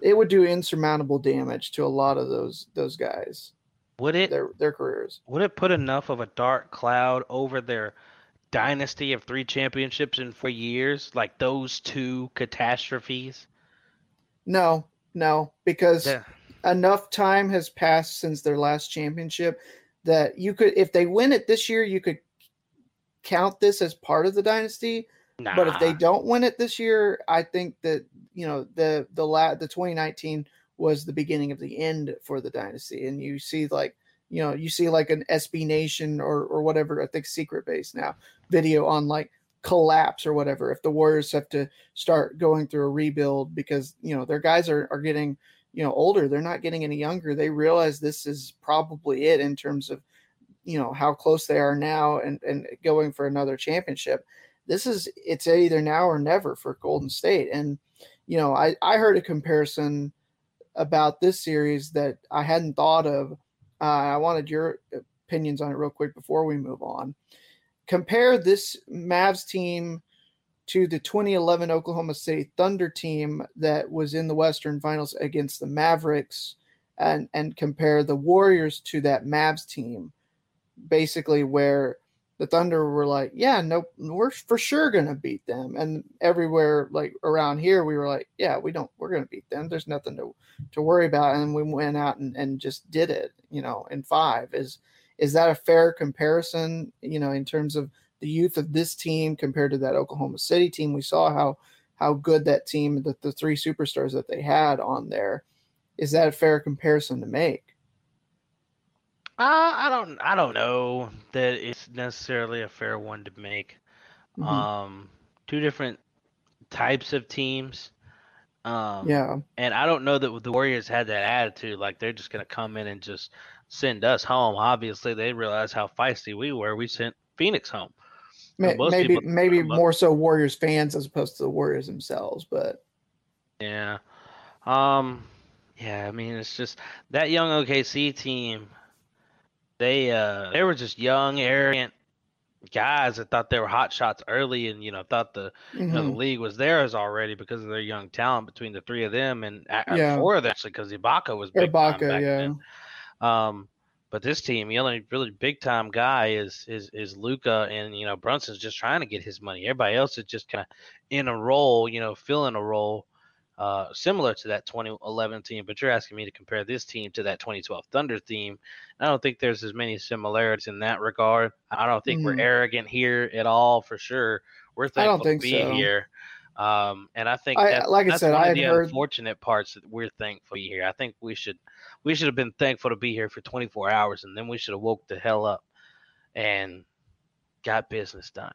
it would do insurmountable damage to a lot of those those guys. Would it their their careers. would it put enough of a dark cloud over their dynasty of three championships in four years, like those two catastrophes? No, no, because Yeah. enough time has passed since their last championship that you could, if they win it this year, you could count this as part of the dynasty. Nah. But if they don't win it this year, I think that you know the the la- the 2019 was the beginning of the end for the dynasty, and you see like you know you see like an SB Nation or or whatever I think Secret Base now video on like collapse or whatever if the Warriors have to start going through a rebuild because you know their guys are are getting you know older, they're not getting any younger. They realize this is probably it in terms of you know how close they are now and and going for another championship this is it's either now or never for Golden State. And you know, I I heard a comparison about this series that I hadn't thought of. Uh, I wanted your opinions on it real quick before we move on. Compare this Mavs team to the 2011 Oklahoma City Thunder team that was in the Western Finals against the Mavericks, and and compare the Warriors to that Mavs team, basically where the Thunder were like, yeah, no, we're for sure gonna beat them. And everywhere like around here, we were like, yeah, we don't, we're gonna beat them. There's nothing to to worry about. And we went out and, and just did it, you know, in five. Is is that a fair comparison, you know, in terms of the youth of this team compared to that Oklahoma City team? We saw how how good that team, that the three superstars that they had on there. Is that a fair comparison to make? Uh, I don't. I don't know that it's necessarily a fair one to make. Mhm. Um, two different types of teams. Um, yeah. and I don't know that the Warriors had that attitude. Like they're just gonna come in and just send us home. Obviously, they realized how feisty we were. We sent Phoenix home. May- Maybe maybe more so Warriors fans as opposed to the Warriors themselves, but Yeah. Um. Yeah. I mean, it's just that young OKC team. They uh they were just young, arrogant guys that thought they were hot shots early, and you know thought the you know, the Mhm. league was theirs already because of their young talent between the three of them and Yeah. four of them actually because Ibaka was big Ibaka, back yeah. then. Um, but this team, the only really big time guy is is is Luka, and you know Brunson's just trying to get his money. Everybody else is just kind of in a role, you know, filling a role uh, similar to that 2011 team. But you're asking me to compare this team to that 2012 Thunder team. I don't think there's as many similarities in that regard. I don't think we're Mhm. arrogant here at all, for sure. We're I don't thankful think to be so. here. Um, and I think I- that's, like I said, I had the heard- unfortunate parts that we're thankful to be here. I think we should we should have been thankful to be here for 24 hours, and then we should have woke the hell up and got business done.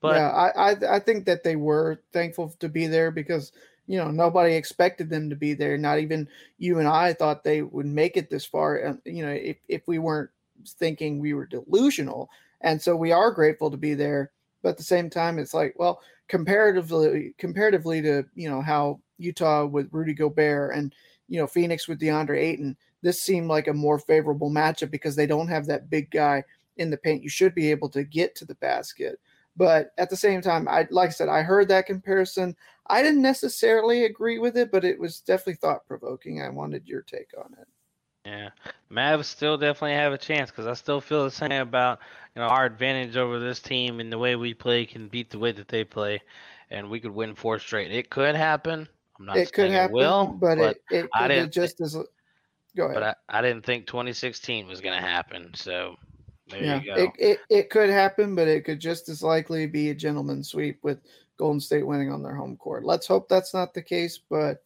But yeah, I, I I think that they were thankful to be there because you know nobody expected them to be there. Not even you and I thought they would make it this far. And you know, if if we weren't thinking we were delusional, and so we are grateful to be there. But at the same time, it's like, well, comparatively comparatively to you know how Utah with Rudy Gobert and you know Phoenix with DeAndre Ayton, this seemed like a more favorable matchup because they don't have that big guy in the paint. You should be able to get to the basket. But at the same time, I like I said, I heard that comparison. I didn't necessarily agree with it, but it was definitely thought provoking. I wanted your take on it. Yeah, Mavs still definitely have a chance because I still feel the same about you know our advantage over this team and the way we play can beat the way that they play, and we could win four straight. It could happen. I'm not it could happen, it will, but, it, it I could didn't just as go ahead. but I, I didn't think 2016 was gonna happen. So there yeah, you go. it, it it could happen, but it could just as likely be a gentleman's sweep with Golden State winning on their home court. Let's hope that's not the case, but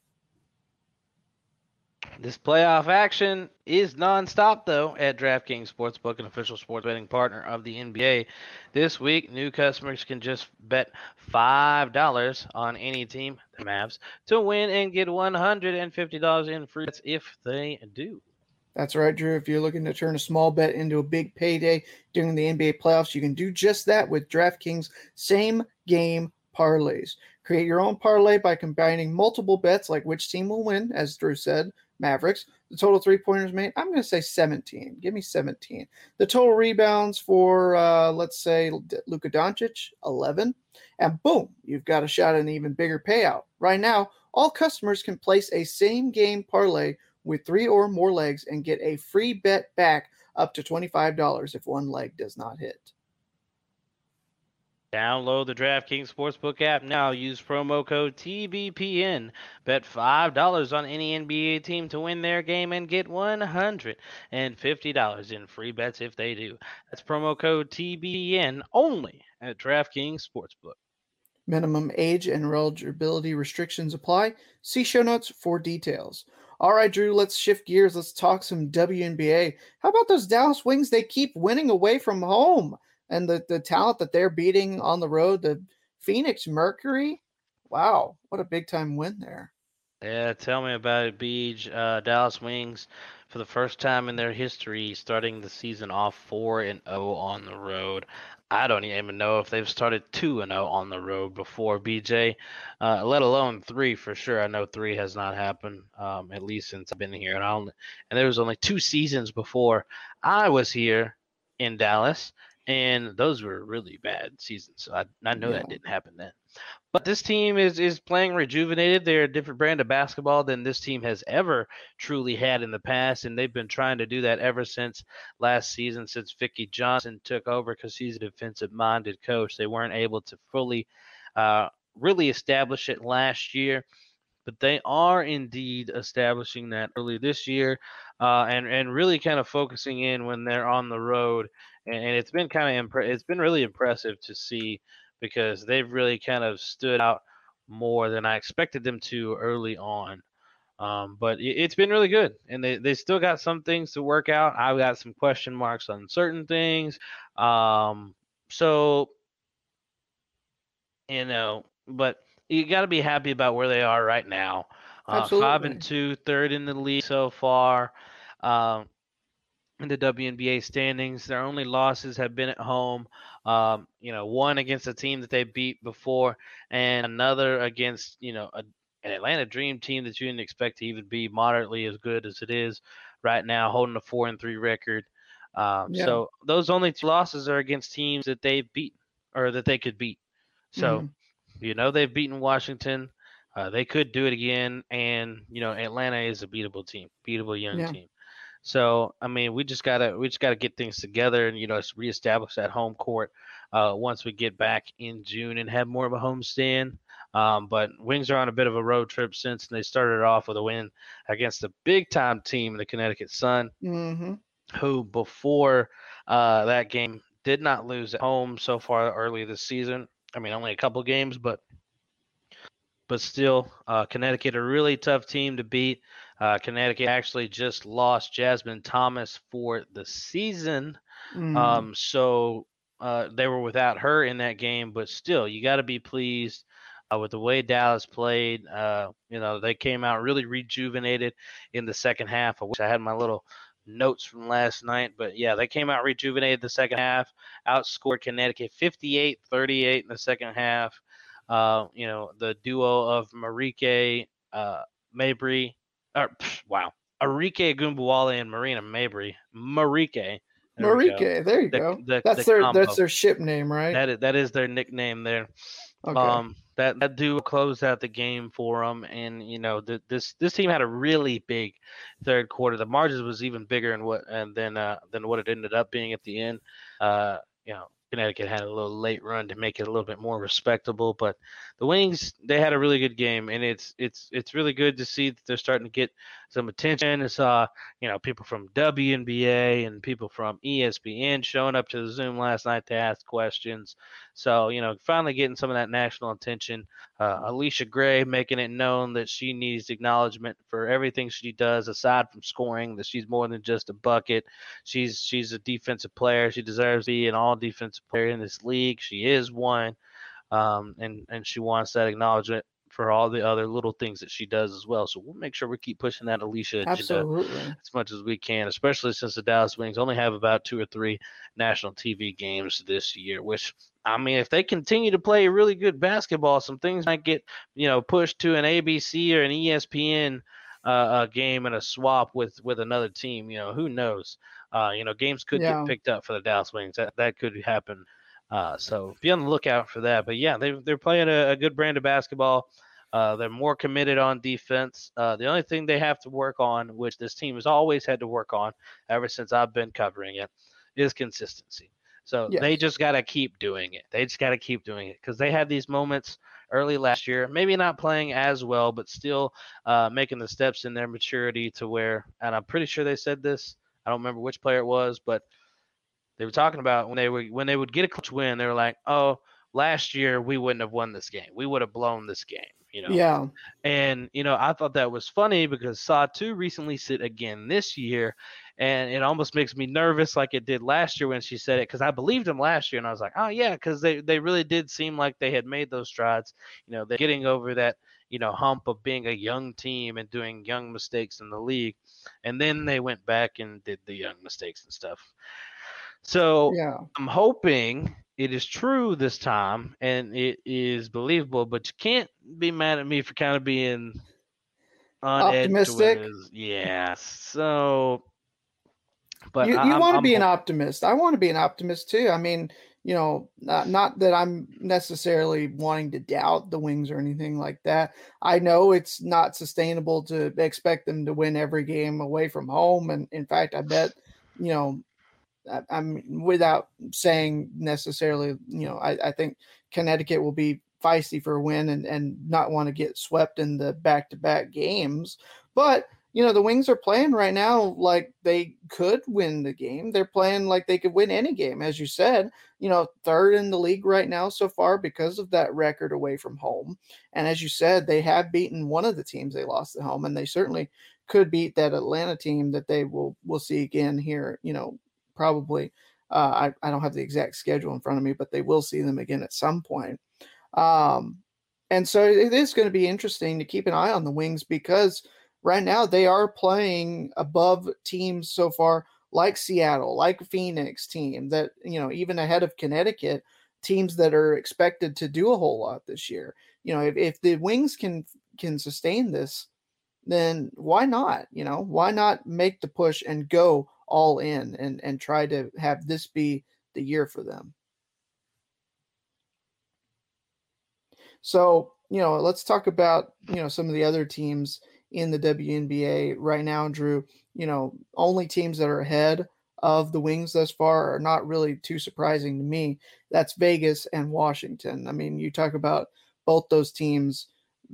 This playoff action is nonstop, though, at DraftKings Sportsbook, an official sports betting partner of the NBA. This week, new customers can just bet $5 on any team, the Mavs, to win and get $150 in free bets if they do. That's right, Drew. If you're looking to turn a small bet into a big payday during the NBA playoffs, you can do just that with DraftKings same game parlays. Create your own parlay by combining multiple bets, like which team will win, as Drew said, Mavericks. The total three pointers made, I'm going to say 17. Give me 17. The total rebounds for, uh, let's say, Luka Doncic, 11. And boom, you've got a shot at an even bigger payout. Right now, all customers can place a same game parlay with three or more legs and get a free bet back up to $25 if one leg does not hit. Download the DraftKings Sportsbook app now. Use promo code TBPN. Bet $5 on any NBA team to win their game and get $150 in free bets if they do. That's promo code TBPN only at DraftKings Sportsbook. Minimum age and eligibility restrictions apply. See show notes for details. All right, Drew, let's shift gears. Let's talk some WNBA. How about those Dallas Wings? They keep winning away from home and the, the talent that they're beating on the road, the Phoenix Mercury. Wow, what a big time win there. Yeah, tell me about it, Beej. Uh, Dallas Wings, for the first time in their history, starting the season off 4 and 0 on the road. I don't even know if they've started 2 and 0 on the road before, BJ, uh, let alone 3 for sure. I know 3 has not happened, um, at least since I've been here. And, I only, and there was only two seasons before I was here in Dallas and those were really bad seasons. So I, I know yeah. that didn't happen then. But this team is is playing rejuvenated. They're a different brand of basketball than this team has ever truly had in the past, and they've been trying to do that ever since last season, since Vickie Johnson took over because he's a defensive-minded coach. They weren't able to fully, uh, really establish it last year, but they are indeed establishing that early this year, uh, and and really kind of focusing in when they're on the road and, and it's been kind of impre- it's been really impressive to see because they've really kind of stood out more than I expected them to early on. Um, but it, has been really good, and they, they still got some things to work out. I've got some question marks on certain things. Um, so, you know, but you got to be happy about where they are right now. Uh, five and two, third in the league so far. Um, in the WNBA standings. Their only losses have been at home. Um, you know, one against a team that they beat before, and another against you know a, an Atlanta Dream team that you didn't expect to even be moderately as good as it is right now, holding a four and three record. Um, yeah. So those only two losses are against teams that they've beaten or that they could beat. So mm-hmm. you know they've beaten Washington. Uh, they could do it again, and you know Atlanta is a beatable team, beatable young yeah. team. So I mean, we just gotta we just gotta get things together and you know reestablish that home court uh, once we get back in June and have more of a home stand. Um, but Wings are on a bit of a road trip since they started off with a win against the big time team, the Connecticut Sun, mm-hmm. who before uh, that game did not lose at home so far early this season. I mean, only a couple games, but but still, uh, Connecticut a really tough team to beat. Uh, Connecticut actually just lost Jasmine Thomas for the season. Mm. Um, so uh, they were without her in that game, but still, you got to be pleased uh, with the way Dallas played. Uh, you know, they came out really rejuvenated in the second half. I wish I had my little notes from last night, but yeah, they came out rejuvenated the second half, outscored Connecticut 58 38 in the second half. Uh, you know, the duo of Marike uh, Mabrey or pff, wow, Arike Ogunbowale and Marina Mabrey. Marike. There Marike, there you the, go. The, that's the their combo. that's their ship name, right? That is, that is their nickname there. Okay. Um, that that duo closed out the game for them, and you know the, this this team had a really big third quarter. The margins was even bigger than what and then uh, than what it ended up being at the end. Uh, you know, Connecticut had a little late run to make it a little bit more respectable, but the Wings they had a really good game, and it's it's it's really good to see that they're starting to get some attention. I saw you know people from WNBA and people from ESPN showing up to the Zoom last night to ask questions. So you know finally getting some of that national attention. Uh, Allisha Gray making it known that she needs acknowledgement for everything she does aside from scoring. That she's more than just a bucket. She's she's a defensive player. She deserves to be an all defensive player in this league. She is one um, and and she wants that acknowledgement for all the other little things that she does as well. So we'll make sure we keep pushing that Allisha Absolutely. as much as we can, especially since the Dallas Wings only have about two or three national TV games this year. Which I mean, if they continue to play really good basketball, some things might get you know pushed to an ABC or an ESPN uh, game and a swap with with another team. You know, who knows? Uh, you know, games could yeah. get picked up for the Dallas Wings. That that could happen uh, so be on the lookout for that. But yeah, they they're playing a, a good brand of basketball. Uh, they're more committed on defense. Uh, the only thing they have to work on, which this team has always had to work on ever since I've been covering it, is consistency. So they just got to keep doing it. They just got to keep doing it because they had these moments early last year, maybe not playing as well, but still uh, making the steps in their maturity to where, and I'm pretty sure they said this. I don't remember which player it was, but they were talking about when they were when they would get a clutch win, they were like, "Oh, last year we wouldn't have won this game. We would have blown this game." You know. Yeah. And you know, I thought that was funny because Saw 2 recently sit again this year, and it almost makes me nervous like it did last year when she said it because I believed him last year and I was like, oh yeah, because they they really did seem like they had made those strides. You know, they're getting over that you know hump of being a young team and doing young mistakes in the league, and then they went back and did the young mistakes and stuff. So Yeah. I'm hoping it is true this time and it is believable, but you can't be mad at me for kind of being on edge to win Optimistic? Yeah. So, but you, you want to I'm be an optimist. I want to be an optimist too. I mean, you know, not, not that I'm necessarily wanting to doubt the Wings or anything like that. I know it's not sustainable to expect them to win every game away from home, and in fact, I bet, you know, I, I'm without saying necessarily, you know, I, I think Connecticut will be feisty for a win and and not want to get swept in the back to back games, but you know the wings are playing right now like they could win the game. They're playing like they could win any game as you said you know third in the league right now so far because of that record away from home and as you said they have beaten one of the teams they lost at home and they certainly could beat that atlanta team that they will will see again here you know probably uh, I, I don't have the exact schedule in front of me but they will see them again at some point um, and so it is going to be interesting to keep an eye on the wings because right now they are playing above teams so far like Seattle, like Phoenix team that, you know, even ahead of Connecticut, teams that are expected to do a whole lot this year. You know, if, if the Wings can can sustain this, then why not? You know, why not make the push and go all in and and try to have this be the year for them? So, you know, let's talk about, you know, some of the other teams in the WNBA right now, Drew. You know, only teams that are ahead of the Wings thus far are not really too surprising to me. That's Vegas and Washington. I mean, you talk about both those teams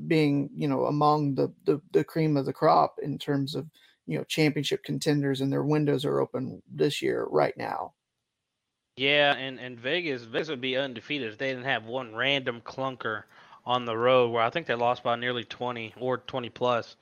being, you know, among the the, the cream of the crop in terms of, you know, championship contenders and their windows are open this year right now. Yeah, and, and Vegas, Vegas would be undefeated if they didn't have one random clunker on the road where I think they lost by nearly 20 or 20 plus.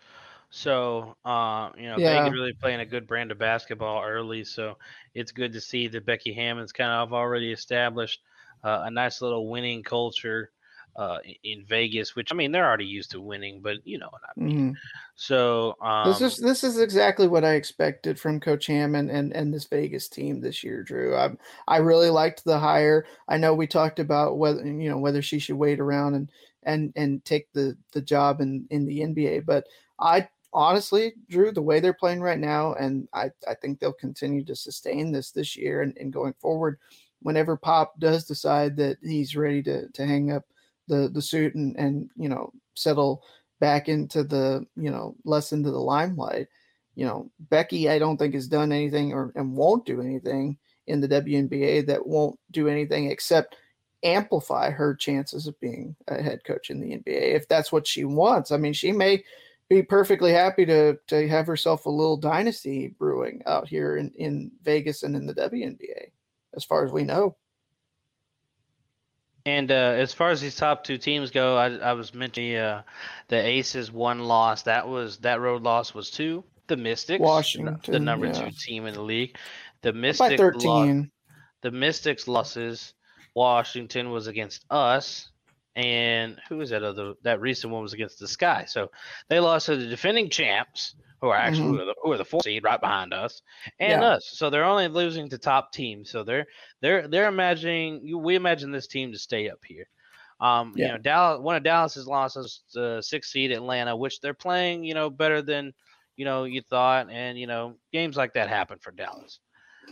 So, uh, you know, Yeah. Vegas really playing a good brand of basketball early. So it's good to see that Becky Hammon's kind of already established uh, a nice little winning culture uh, in Vegas, which I mean, they're already used to winning, but you know what I mean. Mhm. So, um, this is this is exactly what I expected from Coach Hammon and and this Vegas team this year, Drew. I I really liked the hire. I know we talked about whether you know whether she should wait around and and and take the the job in in the NBA, but I honestly, Drew, the way they're playing right now, and I I think they'll continue to sustain this this year and, and going forward. Whenever Pop does decide that he's ready to to hang up the the suit and and you know settle back into the you know less into the limelight you know becky i don't think has done anything or and won't do anything in the WNBA that won't do anything except amplify her chances of being a head coach in the NBA if that's what she wants. I mean she may be perfectly happy to to have herself a little dynasty brewing out here in in Vegas and in the WNBA as far as we know And uh, as far as these top two teams go, I, I was mentioning uh, the Aces one loss. That was that road loss was to the Mystics, Washington, the number yeah. two team in the league. The by Mystics 13 lost, the Mystics losses. Washington was against us, and who was that other? That recent one was against the Sky. So they lost to the defending champs, who are actually who, are the, who are the four seed right behind us, and Mm-hmm. Yeah. us. So they're only losing to top teams. So they're they're they're imagining we imagine this team to stay up here. Um, you know, Dallas. One of Dallas's losses, the six seed Atlanta, which they're playing, you know, better than you know you thought, and you know games like that happen for Dallas.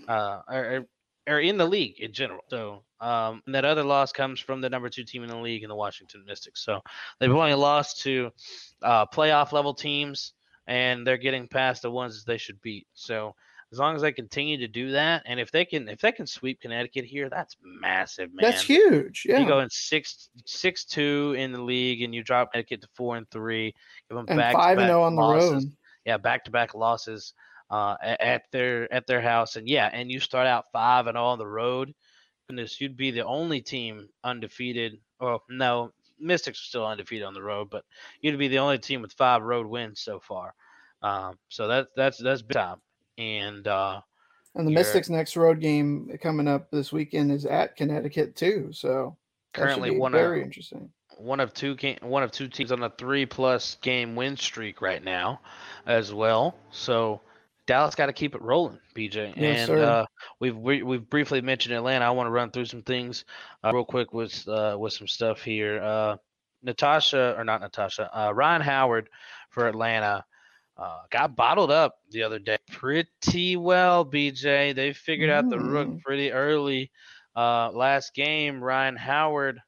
Uh, or, or in the league in general. So um, that other loss comes from the number two team in the league in the Washington Mystics. So they've only lost to uh, playoff level teams, and they're getting past the ones they should beat. So as long as they continue to do that, and if they can if they can sweep Connecticut here, that's massive, man. That's huge. Yeah. You go in six six two in the league, and you drop Connecticut to four and three. Give them and back five and zero on the losses. road. Yeah, back to back losses uh, at their at their house, and yeah, and you start out five and all on the road. Goodness, you'd be the only team undefeated. Well, no, Mystics are still undefeated on the road, but you'd be the only team with five road wins so far. Um, so that's that's that's big time. And uh, And the Mystics' next road game coming up this weekend is at Connecticut too. So that currently one very of interesting. one of two game, one of two teams on a three plus game win streak right now, as well. So Dallas got to keep it rolling, BJ. Yes, and uh, we've we, we've briefly mentioned Atlanta. I want to run through some things uh, real quick with uh, with some stuff here. Uh, Natasha or not Natasha, uh, Rhyne Howard for Atlanta. Uh, got bottled up the other day pretty well, BJ. They figured out the rook Mm. pretty early. Uh, last game, Rhyne Howard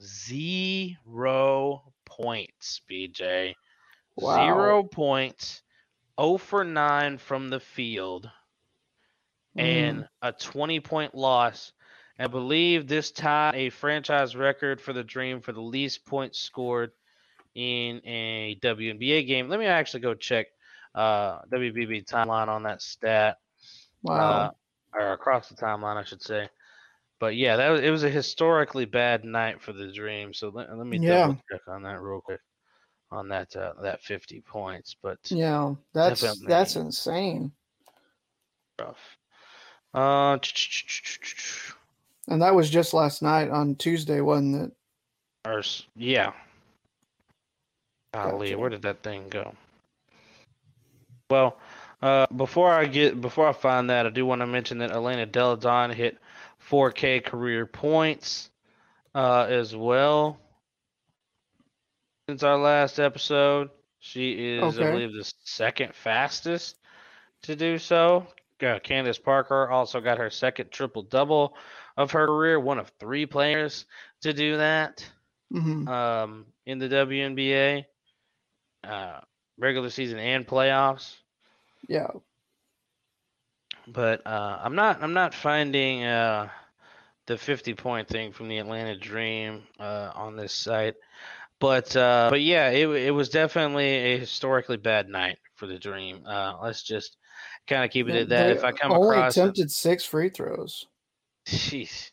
zero points, BJ. Wow. Zero points. 0 for 9 from the field and Mm. a 20 point loss. I believe this tied a franchise record for the Dream for the least points scored in a WNBA game. Let me actually go check uh, WBB timeline on that stat wow. uh, or across the timeline, I should say. But yeah, that was, it was a historically bad night for the Dream. So let, let me Yeah. double check on that real quick on that uh, that 50 points. But yeah, that's that's insane. rough. Uh, And that was just last night on Tuesday, wasn't it? or yeah. Golly, Gotcha. where did that thing go? Well, uh, before I get before I find that, I do want to mention that Elena Delle Donne hit 4K career points uh, as well since our last episode. She is, I believe, the second fastest to do so. Uh, Candace Parker also got her second triple double of her career, one of three players to do that hmm um, in the WNBA, uh, regular season and playoffs. Yeah. But uh, I'm not I'm not finding uh, the 50 point thing from the Atlanta Dream uh, on this site. But uh, but yeah, it it was definitely a historically bad night for the Dream. Uh, let's just kind of keep it at that. If I come only across, it- attempted six free throws. Jeez.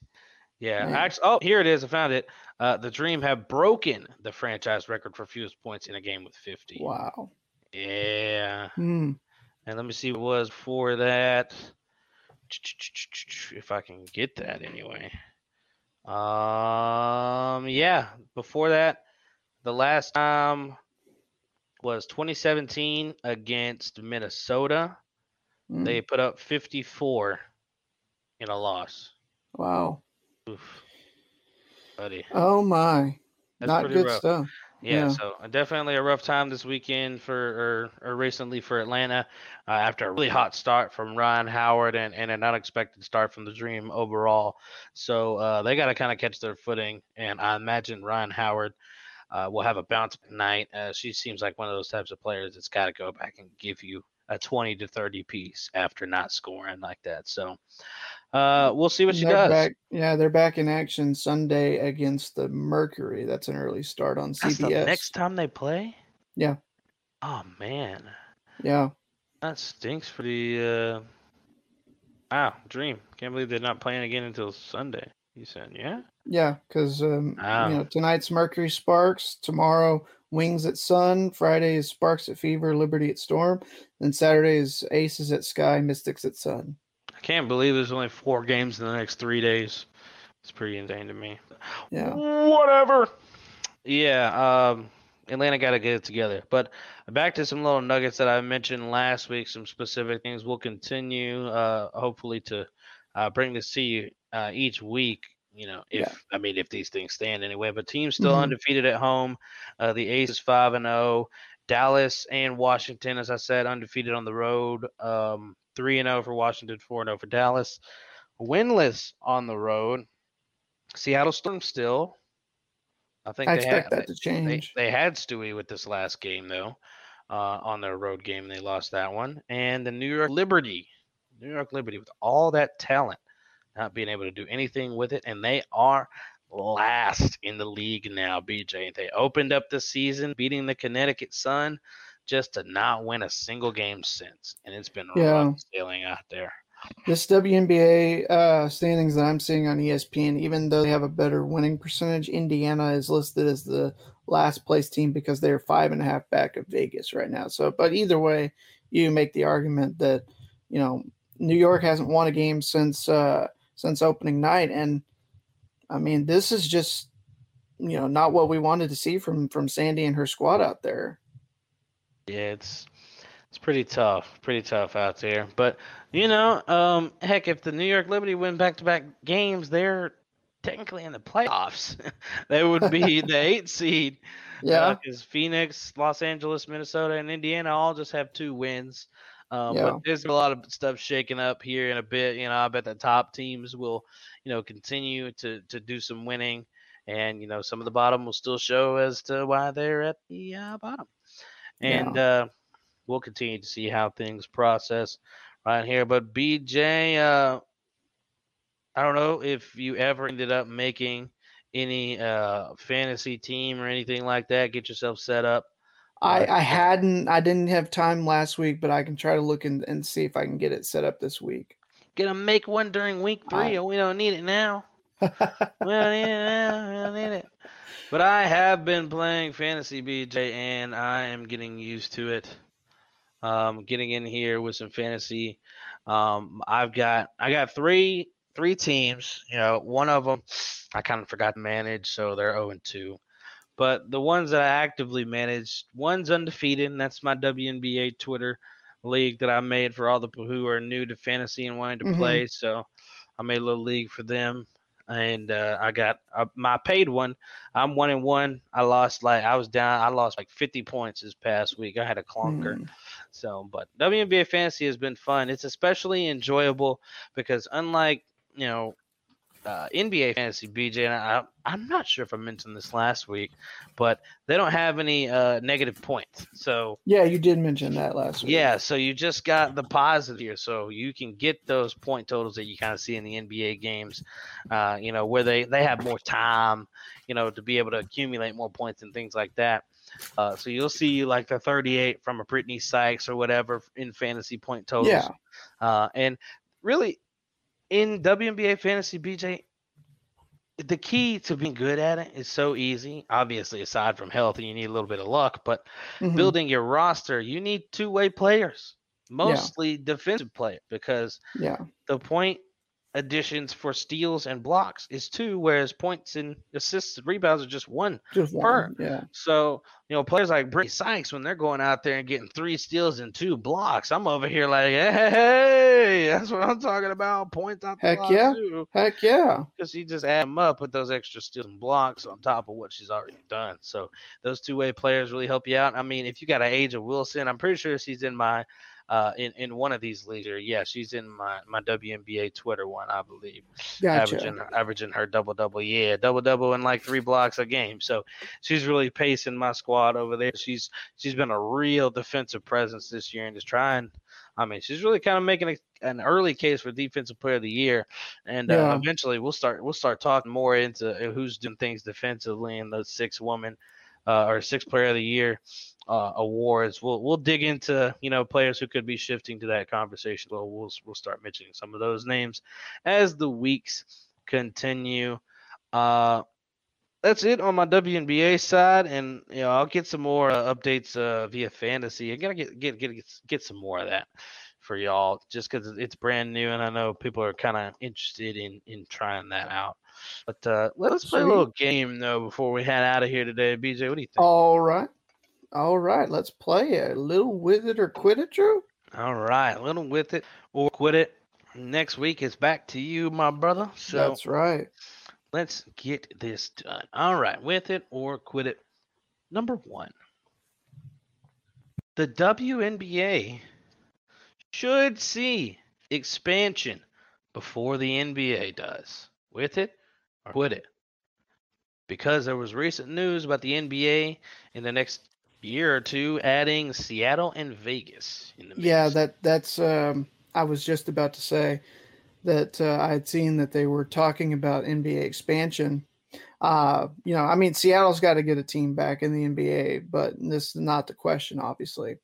Yeah, actually, oh, here it is. I found it. Uh, the Dream have broken the franchise record for fewest points in a game with 50. Wow. Yeah. Hmm. And let me see what it was for that. If I can get that anyway. Um, yeah, before that, the last time was 2017 against Minnesota. Mm. They put up 54 in a loss. Wow. Oof. Buddy. Oh my. That's Not pretty good rough. stuff. Yeah, Yeah. so uh, definitely a rough time this weekend for or, or recently for Atlanta uh, after a really hot start from Rhyne Howard and, and an unexpected start from the Dream overall. So uh, they got to kind of catch their footing, and I imagine Rhyne Howard uh, will have a bounce night. Uh, she seems like one of those types of players that's got to go back and give you a 20 to 30 piece after not scoring like that. So uh, we'll see what she They're does. Back, yeah, they're back in action Sunday against the Mercury. That's an early start on That's the CBS. next time they play. Yeah. Oh man. Yeah. That stinks for the uh Wow, dream. Can't believe they're not playing again until Sunday. You said, yeah? Yeah, because um, you know tonight's Mercury Sparks, tomorrow Wings at Sun, Friday is Sparks at Fever, Liberty at Storm, and Saturday is Aces at Sky, Mystics at Sun. I can't believe there's only four games in the next three days. It's pretty insane to me. Yeah. Whatever. Yeah, um Atlanta got to get it together. But back to some little nuggets that I mentioned last week, some specific things. We'll continue, uh, hopefully, to uh, bring this to you uh, each week. You know, if Yeah. I mean, if these things stand anyway. But teams still Mhm. undefeated at home. Uh, the Aces five and zero. Dallas and Washington, as I said, undefeated on the road. Um, three and zero for Washington, four and zero for Dallas. winless on the road. Seattle Storm still. I think I they expect had, that to they, change. they had Stewie with this last game though, uh, on their road game. They lost that one, and the New York Liberty, New York Liberty, with all that talent, not being able to do anything with it, and they are last in the league now. BJ, they opened up the season beating the Connecticut Sun, just to not win a single game since, and it's been Yeah. rough sailing out there. This WNBA uh, standings that I'm seeing on ESPN, even though they have a better winning percentage, Indiana is listed as the last place team because they're five and a half back of Vegas right now. So, but either way, you make the argument that you know New York hasn't won a game since uh, since opening night, and I mean this is just you know not what we wanted to see from from Sandy and her squad out there. Yeah, it's it's pretty tough, pretty tough out there. But you know, um, heck, if the New York Liberty win back-to-back games, they're technically in the playoffs. *laughs* they would be *laughs* the eight seed. Yeah, because Phoenix, Los Angeles, Minnesota, and Indiana all just have two wins. Um, Yeah. But there's a lot of stuff shaking up here in a bit. You know, I bet the top teams will, you know, continue to to do some winning, and you know, some of the bottom will still show as to why they're at the uh, bottom. And uh, we'll continue to see how things process right here. But BJ, uh, I don't know if you ever ended up making any uh fantasy team or anything like that. Get yourself set up. I, I hadn't I didn't have time last week, but I can try to look and, and see if I can get it set up this week. Gonna make one during week three, I- and we don't need it now. We don't need it now. We don't need it. *laughs* But I have been playing fantasy BJ, and I am getting used to it. Um, getting in here with some fantasy. Um, I've got I got three three teams. You know, one of them I kind of forgot to manage, so they're zero and two. But the ones that I actively manage, one's undefeated, and that's my WNBA Twitter league that I made for all the people who are new to fantasy and wanting to Mhm. play. So I made a little league for them, and uh, I got uh, my paid one. I'm one and one. I lost like I was down. I lost like 50 points this past week. I had a clunker. Mm. So, but WNBA fantasy has been fun. It's especially enjoyable because unlike you know uh, NBA fantasy BJ, and I, I'm not sure if I mentioned this last week, but they don't have any uh, negative points. So Yeah, you did mention that last week. yeah, so you just got the positive here, so you can get those point totals that you kind of see in the NBA games, uh, you know, where they they have more time, you know, to be able to accumulate more points and things like that. Uh, so you'll see like the 38 from a Brittany Sykes or whatever in fantasy point totals. Yeah. Uh, and really, in WNBA fantasy, BJ, the key to being good at it is so easy. Obviously, aside from health, and you need a little bit of luck, but Mhm. building your roster, you need two way players, mostly defensive player, because Yeah. the point additions for steals and blocks is two, whereas points and assists and rebounds are just one. Just Per. one. Yeah. So, you know, players like Brittany Sykes, when they're going out there and getting three steals and two blocks, I'm over here like, hey, that's what I'm talking about. Points out the Heck yeah. too Heck yeah. because you just add them up with those extra steals and blocks on top of what she's already done. So those two way players really help you out. I mean, if you got an A'ja Wilson, I'm pretty sure she's in my uh in, in one of these. Or yeah, she's in my my WNBA Twitter one, I believe. Gotcha. Averaging averaging her double double, yeah, double double in like three blocks a game. So she's really pacing my squad over there. She's she's been a real defensive presence this year and just trying. I mean, she's really kind of making a, an early case for defensive player of the year, and uh, eventually we'll start we'll start talking more into uh, who's doing things defensively in those six woman uh, or six player of the year uh, awards. We'll we'll dig into you know players who could be shifting to that conversation. Well, we'll we'll start mentioning some of those names as the weeks continue. Uh, that's it on my WNBA side, and you know I'll get some more uh, updates uh, via fantasy. I gotta get get get get, get some more of that for y'all, just because it's brand new, and I know people are kind of interested in in trying that out. But uh, let's play a little game though before we head out of here today. BJ, what do you think? All right. All right. Let's play a little with it or quit it, Drew. All right, a little with it or quit it. Next week is back to you, my brother. So That's right. let's get this done. All right, with it or quit it. Number one, the WNBA should see expansion before the NBA does. With it or quit it. Because there was recent news about the NBA in the next year or two adding Seattle and Vegas. In the Yeah, that that's. Um, I was just about to say that uh, I had seen that they were talking about NBA expansion. Uh, you know, I mean, Seattle's got to get a team back in the NBA, but this is not the question, obviously.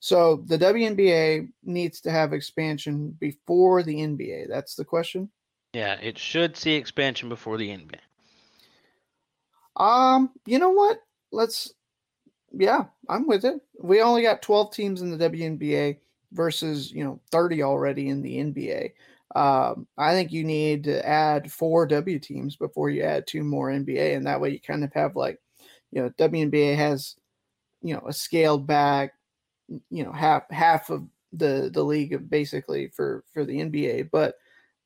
So the WNBA needs to have expansion before the NBA. That's the question. yeah, it should see expansion before the NBA. Um, you know what? Let's. Yeah, I'm with it. We only got 12 teams in the WNBA versus you know 30 already in the NBA. Um, I think you need to add four W teams before you add two more NBA, and that way you kind of have like, you know, WNBA has, you know, a scaled back, you know, half half of the the league basically for for the NBA, but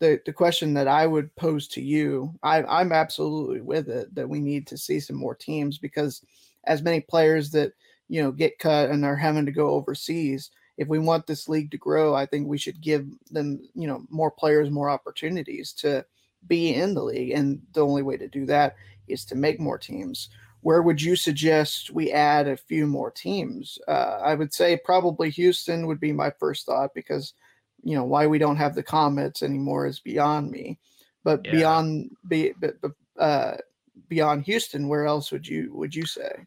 the the question that I would pose to you, I, I'm absolutely with it that we need to see some more teams because as many players that you know get cut and are having to go overseas, if we want this league to grow, I think we should give them you know more players more opportunities to be in the league, and the only way to do that is to make more teams. Where would you suggest we add a few more teams? Uh, I would say probably Houston would be my first thought because you know why we don't have the comets anymore is beyond me but Yeah. beyond be but, uh beyond houston where else would you would you say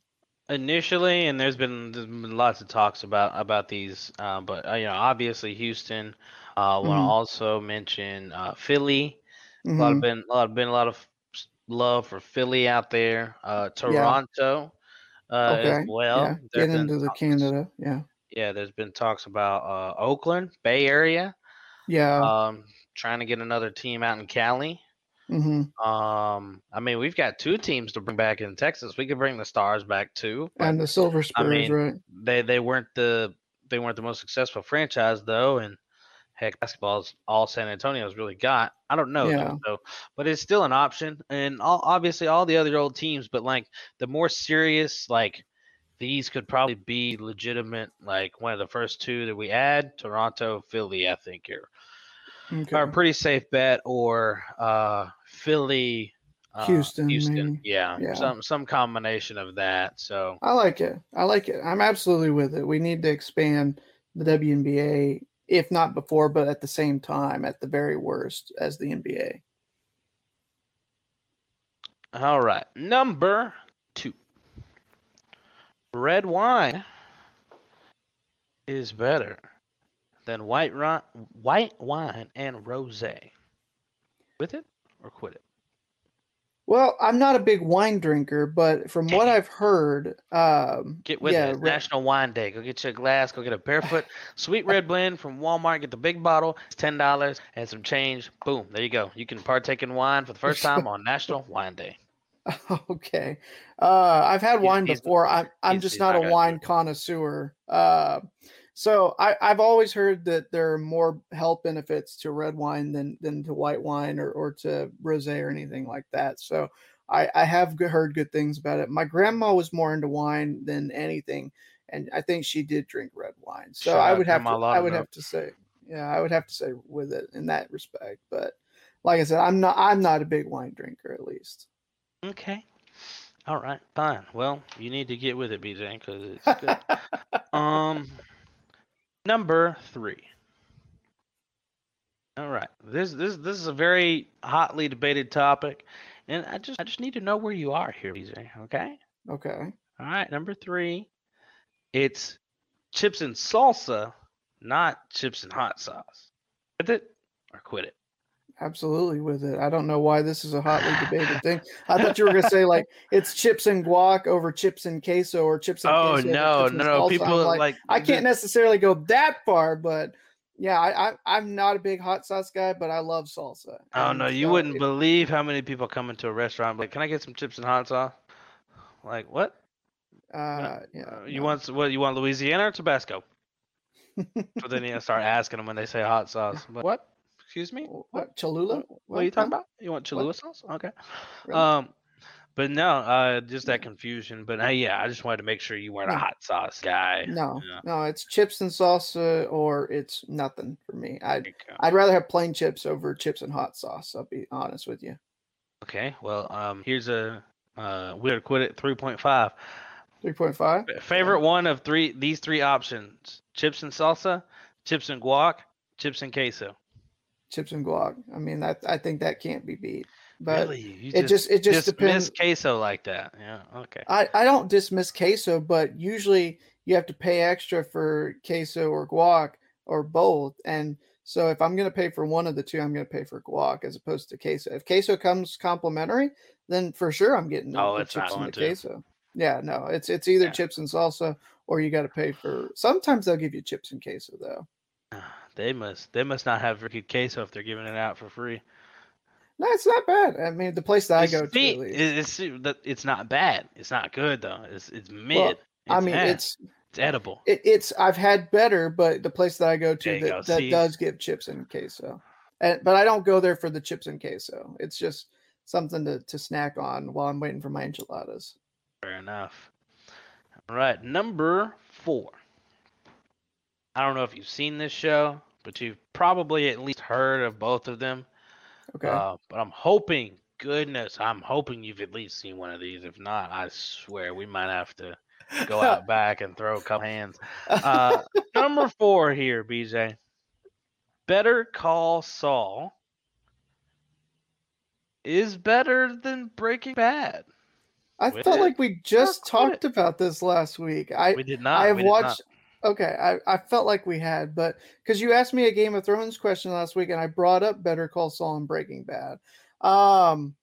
initially, and there's been, there's been lots of talks about about these, uh, but uh, you know, obviously Houston. Uh, want to Mhm. also mention uh, Philly. A lot of been a lot been a lot of love for Philly out there. Uh, Toronto uh, okay as well. yeah get into the talks- canada yeah Yeah, there's been talks about uh, Oakland, Bay Area. yeah Um, trying to get another team out in Cali. Hmm Um, I mean, we've got two teams to bring back in Texas. We could bring the Stars back too. and the silver spurs I mean, right they they weren't the they weren't the most successful franchise though, and heck, basketball's all San Antonio's really got. I don't know Yeah. though, but it's still an option, and all, obviously all the other old teams. But like the more serious, like these could probably be legitimate. Like one of the first two that we add, Toronto, Philly, I think are okay are a pretty safe bet, or uh, Philly. Uh, Houston, Houston, yeah, Yeah. some some combination of that. So i like it i like it i'm absolutely with it we need to expand the WNBA, if not before, but at the same time, at the very worst, as the NBA. All right. Number two. Red wine is better than white ri- white wine and rosé. With it or quit it? Well, I'm not a big wine drinker, but from what I've heard, um, Get with yeah, it. National Wine Day. Go get you a glass. Go get a barefoot sweet red blend from Walmart. Get the big bottle. It's ten dollars and some change. Boom. There you go. You can partake in wine for the first time on National *laughs* Wine Day. okay. Uh, I've had He's- wine before. I'm I'm just not not a wine connoisseur. Uh, so I, I've always heard that there are more health benefits to red wine than than to white wine or, or to rosé or anything like that. So I, I have heard good things about it. My grandma was more into wine than anything, and I think she did drink red wine. So Shout I would have to, I would have to say, yeah, I would have to say with it in that respect. But like I said, I'm not I'm not a big wine drinker at least. Okay. All right. Fine. Well, you need to get with it, BJ, because it's good. *laughs* Um, number three. All right, this this this is a very hotly debated topic, and I just I just need to know where you are here, BJ. Okay. okay. All right, number three. It's chips and salsa, not chips and hot sauce. With it or quit it. Absolutely with it. I don't know why this is a hotly debated thing. *laughs* I thought you were gonna say like it's chips and guac over chips and queso or chips and Oh queso no, no, no! People like, like I can't necessarily go that far, but yeah, I, I I'm not a big hot sauce guy, but I love salsa. Oh no, you wouldn't if- believe how many people come into a restaurant like, "Can I get some chips and hot sauce?" Like what? uh, yeah, Uh, you no. want what? You want Louisiana or Tabasco? *laughs* but then you start asking them when they say hot sauce. But what? Excuse me. what Cholula? What, what are you talking about? You want What? Cholula sauce? Okay. Really? Um, But no, uh, just that confusion. But uh, yeah, I just wanted to make sure you weren't a hot sauce guy. No, Yeah. no, it's chips and salsa or it's nothing for me. I'd There you go. I'd rather have plain chips over chips and hot sauce. I'll be honest with you. Okay, well, um, here's a uh, we quit it 3.5. Three point five. Favorite one of three these three options: chips and salsa, chips and guac, chips and queso. Chips and guac. I mean, that I think that can't be beat. But really, you it just it just dismiss depends. queso like that. Yeah, okay. I, I don't dismiss queso, but usually you have to pay extra for queso or guac or both. And so if I'm going to pay for one of the two, I'm going to pay for guac as opposed to queso. If queso comes complimentary, then for sure I'm getting Oh, the it's chips and the queso. Yeah, no, it's it's either Yeah. chips and salsa or you got to pay for. Sometimes they'll give you chips and queso though. They must they must not have good queso if they're giving it out for free. No, it's not bad. I mean, the place that I go to, me- at least. it's that- it's not bad. It's not good though. It's it's mid. I It's mean, eh, it's it's edible. it, it's I've had better, but the place that I go to that, go, that see? does give chips and queso, and but I don't go there for the chips and queso. It's just something to, to snack on while I'm waiting for my enchiladas. Fair enough. All right, number four. I don't know if you've seen this show, but you've probably at least heard of both of them. Okay, Uh, but I'm hoping, goodness, I'm hoping you've at least seen one of these. If not, I swear we might have to go out *laughs* back and throw a couple hands. Uh, number four here, BJ. Better Call Saul is better than Breaking Bad. I with felt it, like we just talked about this last week. I We did not. I have watched. not. Okay, I, I felt like we had, but because you asked me a Game of Thrones question last week, and I brought up Better Call Saul and Breaking Bad. Um,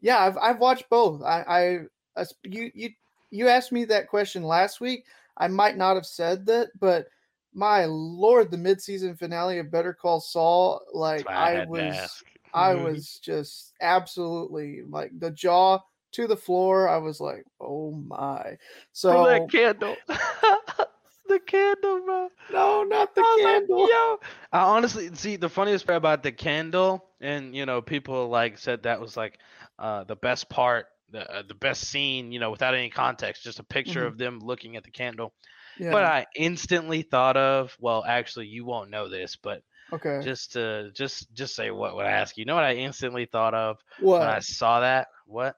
yeah, I've I've watched both. I I you you you asked me that question last week. I might not have said that, but my lord, the midseason finale of Better Call Saul, like I, I, was. I Mhm. was just absolutely like the jaw to the floor. I was like, oh my. From So that candle. *laughs* the candle, bro. no, not the I was like, candle. yo, I honestly see the funniest part about the candle, and you know, people like said that was like uh, the best part, the uh, the best scene, you know, without any context, just a picture Mhm. of them looking at the candle. Yeah. But I instantly thought of, well, actually, you won't know this, but okay. just to just just say what would I ask you? You know what I instantly thought of what? when I saw that? What?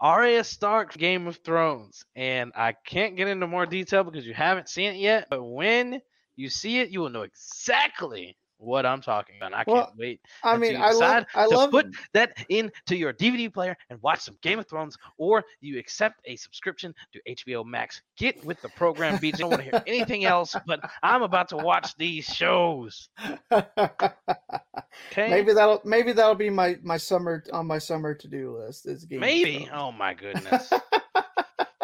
Arya Stark Game of Thrones. And I can't get into more detail because you haven't seen it yet. But when you see it, you will know exactly what I'm talking about. I Well, can't wait I mean, I love. I to love. put that into your DVD player and watch some Game of Thrones, or you accept a subscription to HBO Max. Get with the program, BJ. I don't want to hear *laughs* anything else, but I'm about to watch these shows. *laughs* Okay? maybe that'll maybe that'll be my my summer on my summer to do list. Is Game of Maybe. Oh my goodness. *laughs*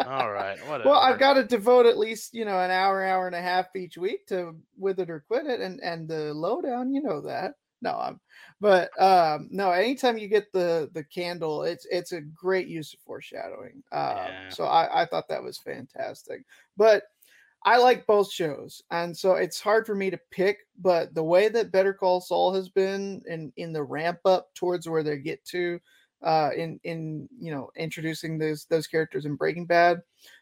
All right. Whatever. *laughs* Well, I've got to devote at least you know an hour, hour and a half each week to with it or quit it, and and the lowdown, you know that. No, I'm, but um, no. Anytime you get the the candle, it's it's a great use of foreshadowing. Uh, Yeah. So I I thought that was fantastic, but I like both shows, and so it's hard for me to pick. But the way that Better Call Saul has been in in the ramp up towards where they get to, uh, in in you know introducing those those characters in Breaking Bad,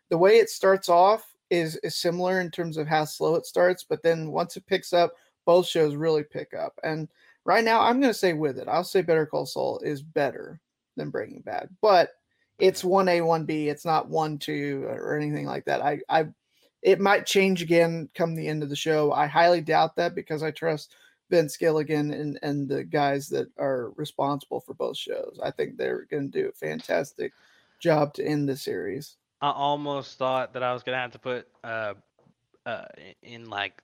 the way it starts off is is similar in terms of how slow it starts, but then once it picks up, both shows really pick up. And right now, I'm going to say with it, I'll say Better Call Saul is better than Breaking Bad, but it's one A, one B. It's not one two or anything like that. I I it might change again come the end of the show. I highly doubt that because I trust Vince Gilligan and, and the guys that are responsible for both shows. I think they're going to do a fantastic job to end the series. I almost thought that I was gonna have to put uh, uh, in like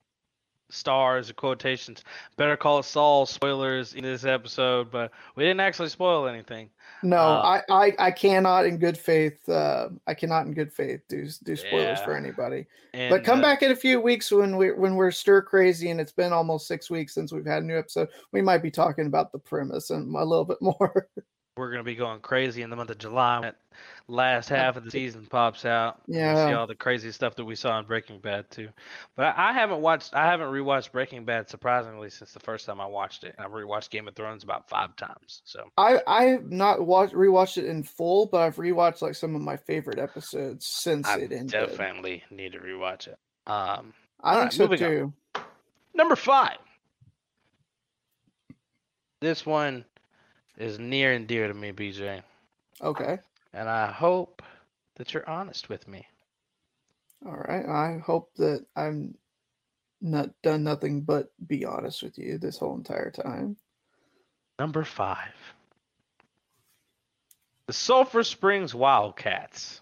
stars or quotations. Better call Saul spoilers in this episode, but we didn't actually spoil anything. No, Uh, I, I I cannot in good faith. Uh, I cannot in good faith do do spoilers for anybody. And, but come uh, back in a few weeks when we when we're stir crazy and it's been almost six weeks since we've had a new episode. We might be talking about the premise and a little bit *laughs* more. We're gonna be going crazy in the month of July. When that last half of the season pops out. we'll see all the crazy stuff that we saw in Breaking Bad too. But I, I haven't watched. I haven't rewatched Breaking Bad surprisingly since the first time I watched it. I've rewatched Game of Thrones about five times. So I I have not watched rewatched it in full, but I've rewatched like some of my favorite episodes since I it ended. definitely need to rewatch it. Um, I think Alright, so moving on. too. Number five. This one is near and dear to me, BJ, Okay. and I hope that you're honest with me. All right. I hope that I'm not done nothing but be honest with you this whole entire time. Number five. The Sulphur Springs Wildcats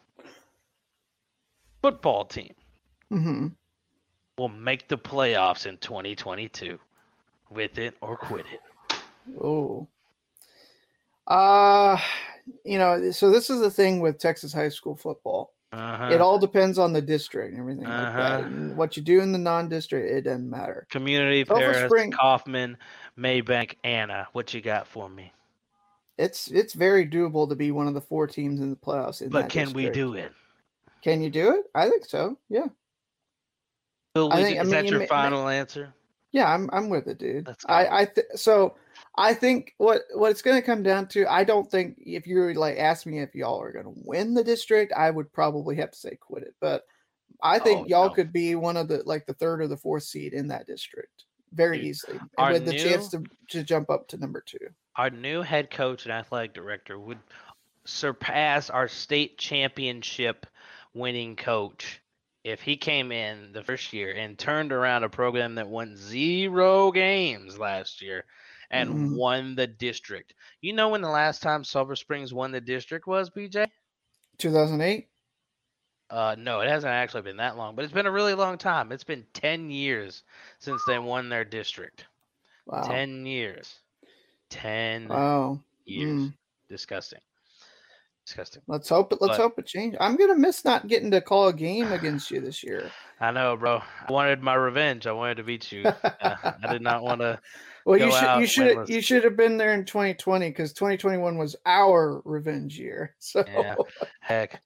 football team mm-hmm. will make the playoffs in 2022. With it or quit it. Oh. Uh, you know, so this is the thing with Texas high school football. Uh-huh. It all depends on the district and everything like that. Uh-huh. And what you do in the non-district, it doesn't matter. Community Paris, Spring- Kaufman, Mabank, Anna. What you got for me? It's it's very doable to be one of the four teams in the playoffs. In But can we do it? Can you do it? I think so. Yeah. Will I think- do- I is mean, that you your may- may- final answer? Yeah, I'm I'm with it, dude. I I th- so I think what what it's going to come down to. I don't think if you like ask me if y'all are going to win the district, I would probably have to say quit it. But I think Oh, y'all no. could be one of the like the third or the fourth seed in that district very Dude, easily, with the chance to to jump up to number two. Our new head coach and athletic director would surpass our state championship winning coach if he came in the first year and turned around a program that won zero games last year and Mhm. won the district. You know when the last time Sulphur Springs won the district was, BJ? 2008. Uh, no, it hasn't actually been that long, but it's been a really long time. It's been 10 years since they won their district. Wow. 10 years. 10 Oh, years. mm. Disgusting. Disgusting. let's hope it. Let's But- hope it changes. I'm gonna miss not getting to call a game against you this year. *sighs* I know, bro. I wanted my revenge. I wanted to beat you. *laughs* Uh, I did not want to. Well, you should you should you should have been there in 2020 because 2021 was our revenge year. *laughs* So Yeah. Heck,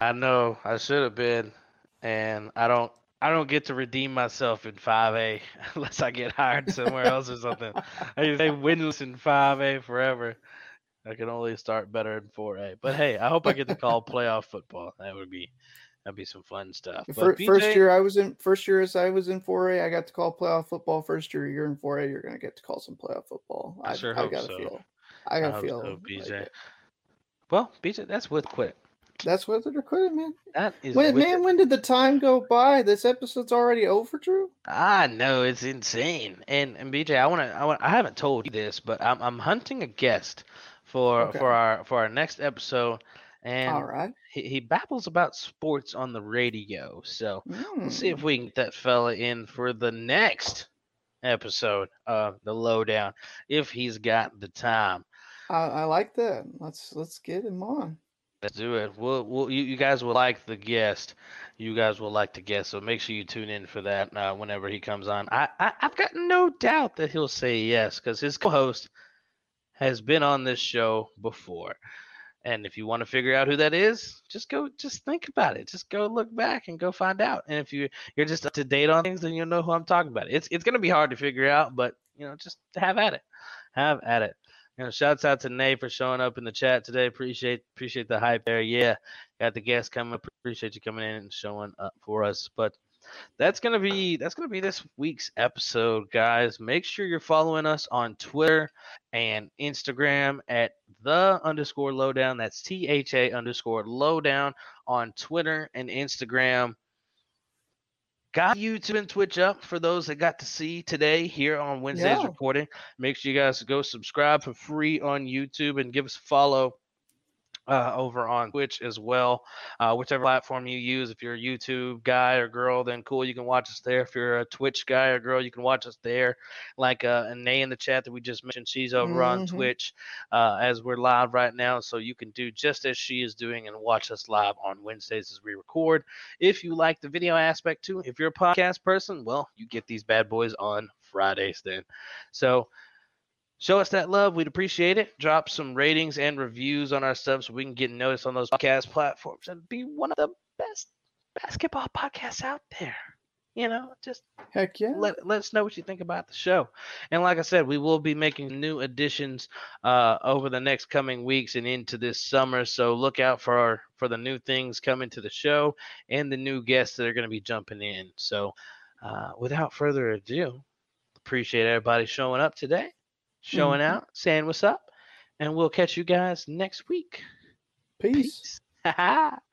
I know I should have been, and I don't. I don't get to redeem myself in 5A *laughs* unless I get hired somewhere else or something. I stay winless in 5A forever. I can only start better in 4A. But hey, I hope I get to call playoff football. That would be that'd be some fun stuff. First BJ year I was in first year as I was in 4A, I got to call playoff football. First year you're in 4A, you're gonna get to call some playoff football. I sure hope gotta so. feel. I I gotta hope feel. so, like BJ. it. Well, BJ, that's with quit. That's what they're quitting, man. That is When, man, it. when did the time go by? This episode's already over, Drew. I know it's insane. And and BJ, I want to I want I haven't told you this, but I'm I'm hunting a guest for Okay. for our for our next episode and All right. he, he babbles about sports on the radio. So we'll see if Mm. we can get that fella in for the next episode of the lowdown if he's got the time. I, I like that. Let's let's get him on. Let's do it. We'll, we'll you, you guys will like the guest. You guys will like the guest. So make sure you tune in for that uh, whenever he comes on. I, I I've got no doubt that he'll say yes because his co-host has been on this show before. And if you want to figure out who that is, just go, just think about it. Just go look back and go find out. And if you you're just up to date on things, then you'll know who I'm talking about. It's it's gonna be hard to figure out, but you know, just have at it. Have at it. You know, shouts out to Nate for showing up in the chat today. Appreciate appreciate the hype there. Yeah, got the guest coming. Appreciate you coming in and showing up for us. But that's gonna be that's gonna be this week's episode, guys. Make sure you're following us on Twitter and Instagram at the underscore lowdown. That's T H A underscore lowdown on Twitter and Instagram. Got YouTube and Twitch up for those that got to see today here on Wednesday's Yeah. recording. Make sure you guys go subscribe for free on YouTube and give us a follow uh, over on Twitch as well. Uh, whichever platform you use, if you're a YouTube guy or girl, then cool, you can watch us there. If you're a Twitch guy or girl, you can watch us there. Like uh, Anae in the chat that we just mentioned, she's over on Mhm. Twitch uh, as we're live right now. So you can do just as she is doing and watch us live on Wednesdays as we record. If you like the video aspect too, if you're a podcast person, well, you get these bad boys on Fridays then. So show us that love. We'd appreciate it. Drop some ratings and reviews on our stuff so we can get noticed on those podcast platforms and be one of the best basketball podcasts out there. You know, just Heck yeah. let let us know what you think about the show. And like I said, we will be making new additions uh, over the next coming weeks and into this summer. So look out for our for the new things coming to the show and the new guests that are going to be jumping in. So uh, without further ado, appreciate everybody showing up today, showing Mhm. out, saying what's up, and we'll catch you guys next week. Peace. Peace. *laughs*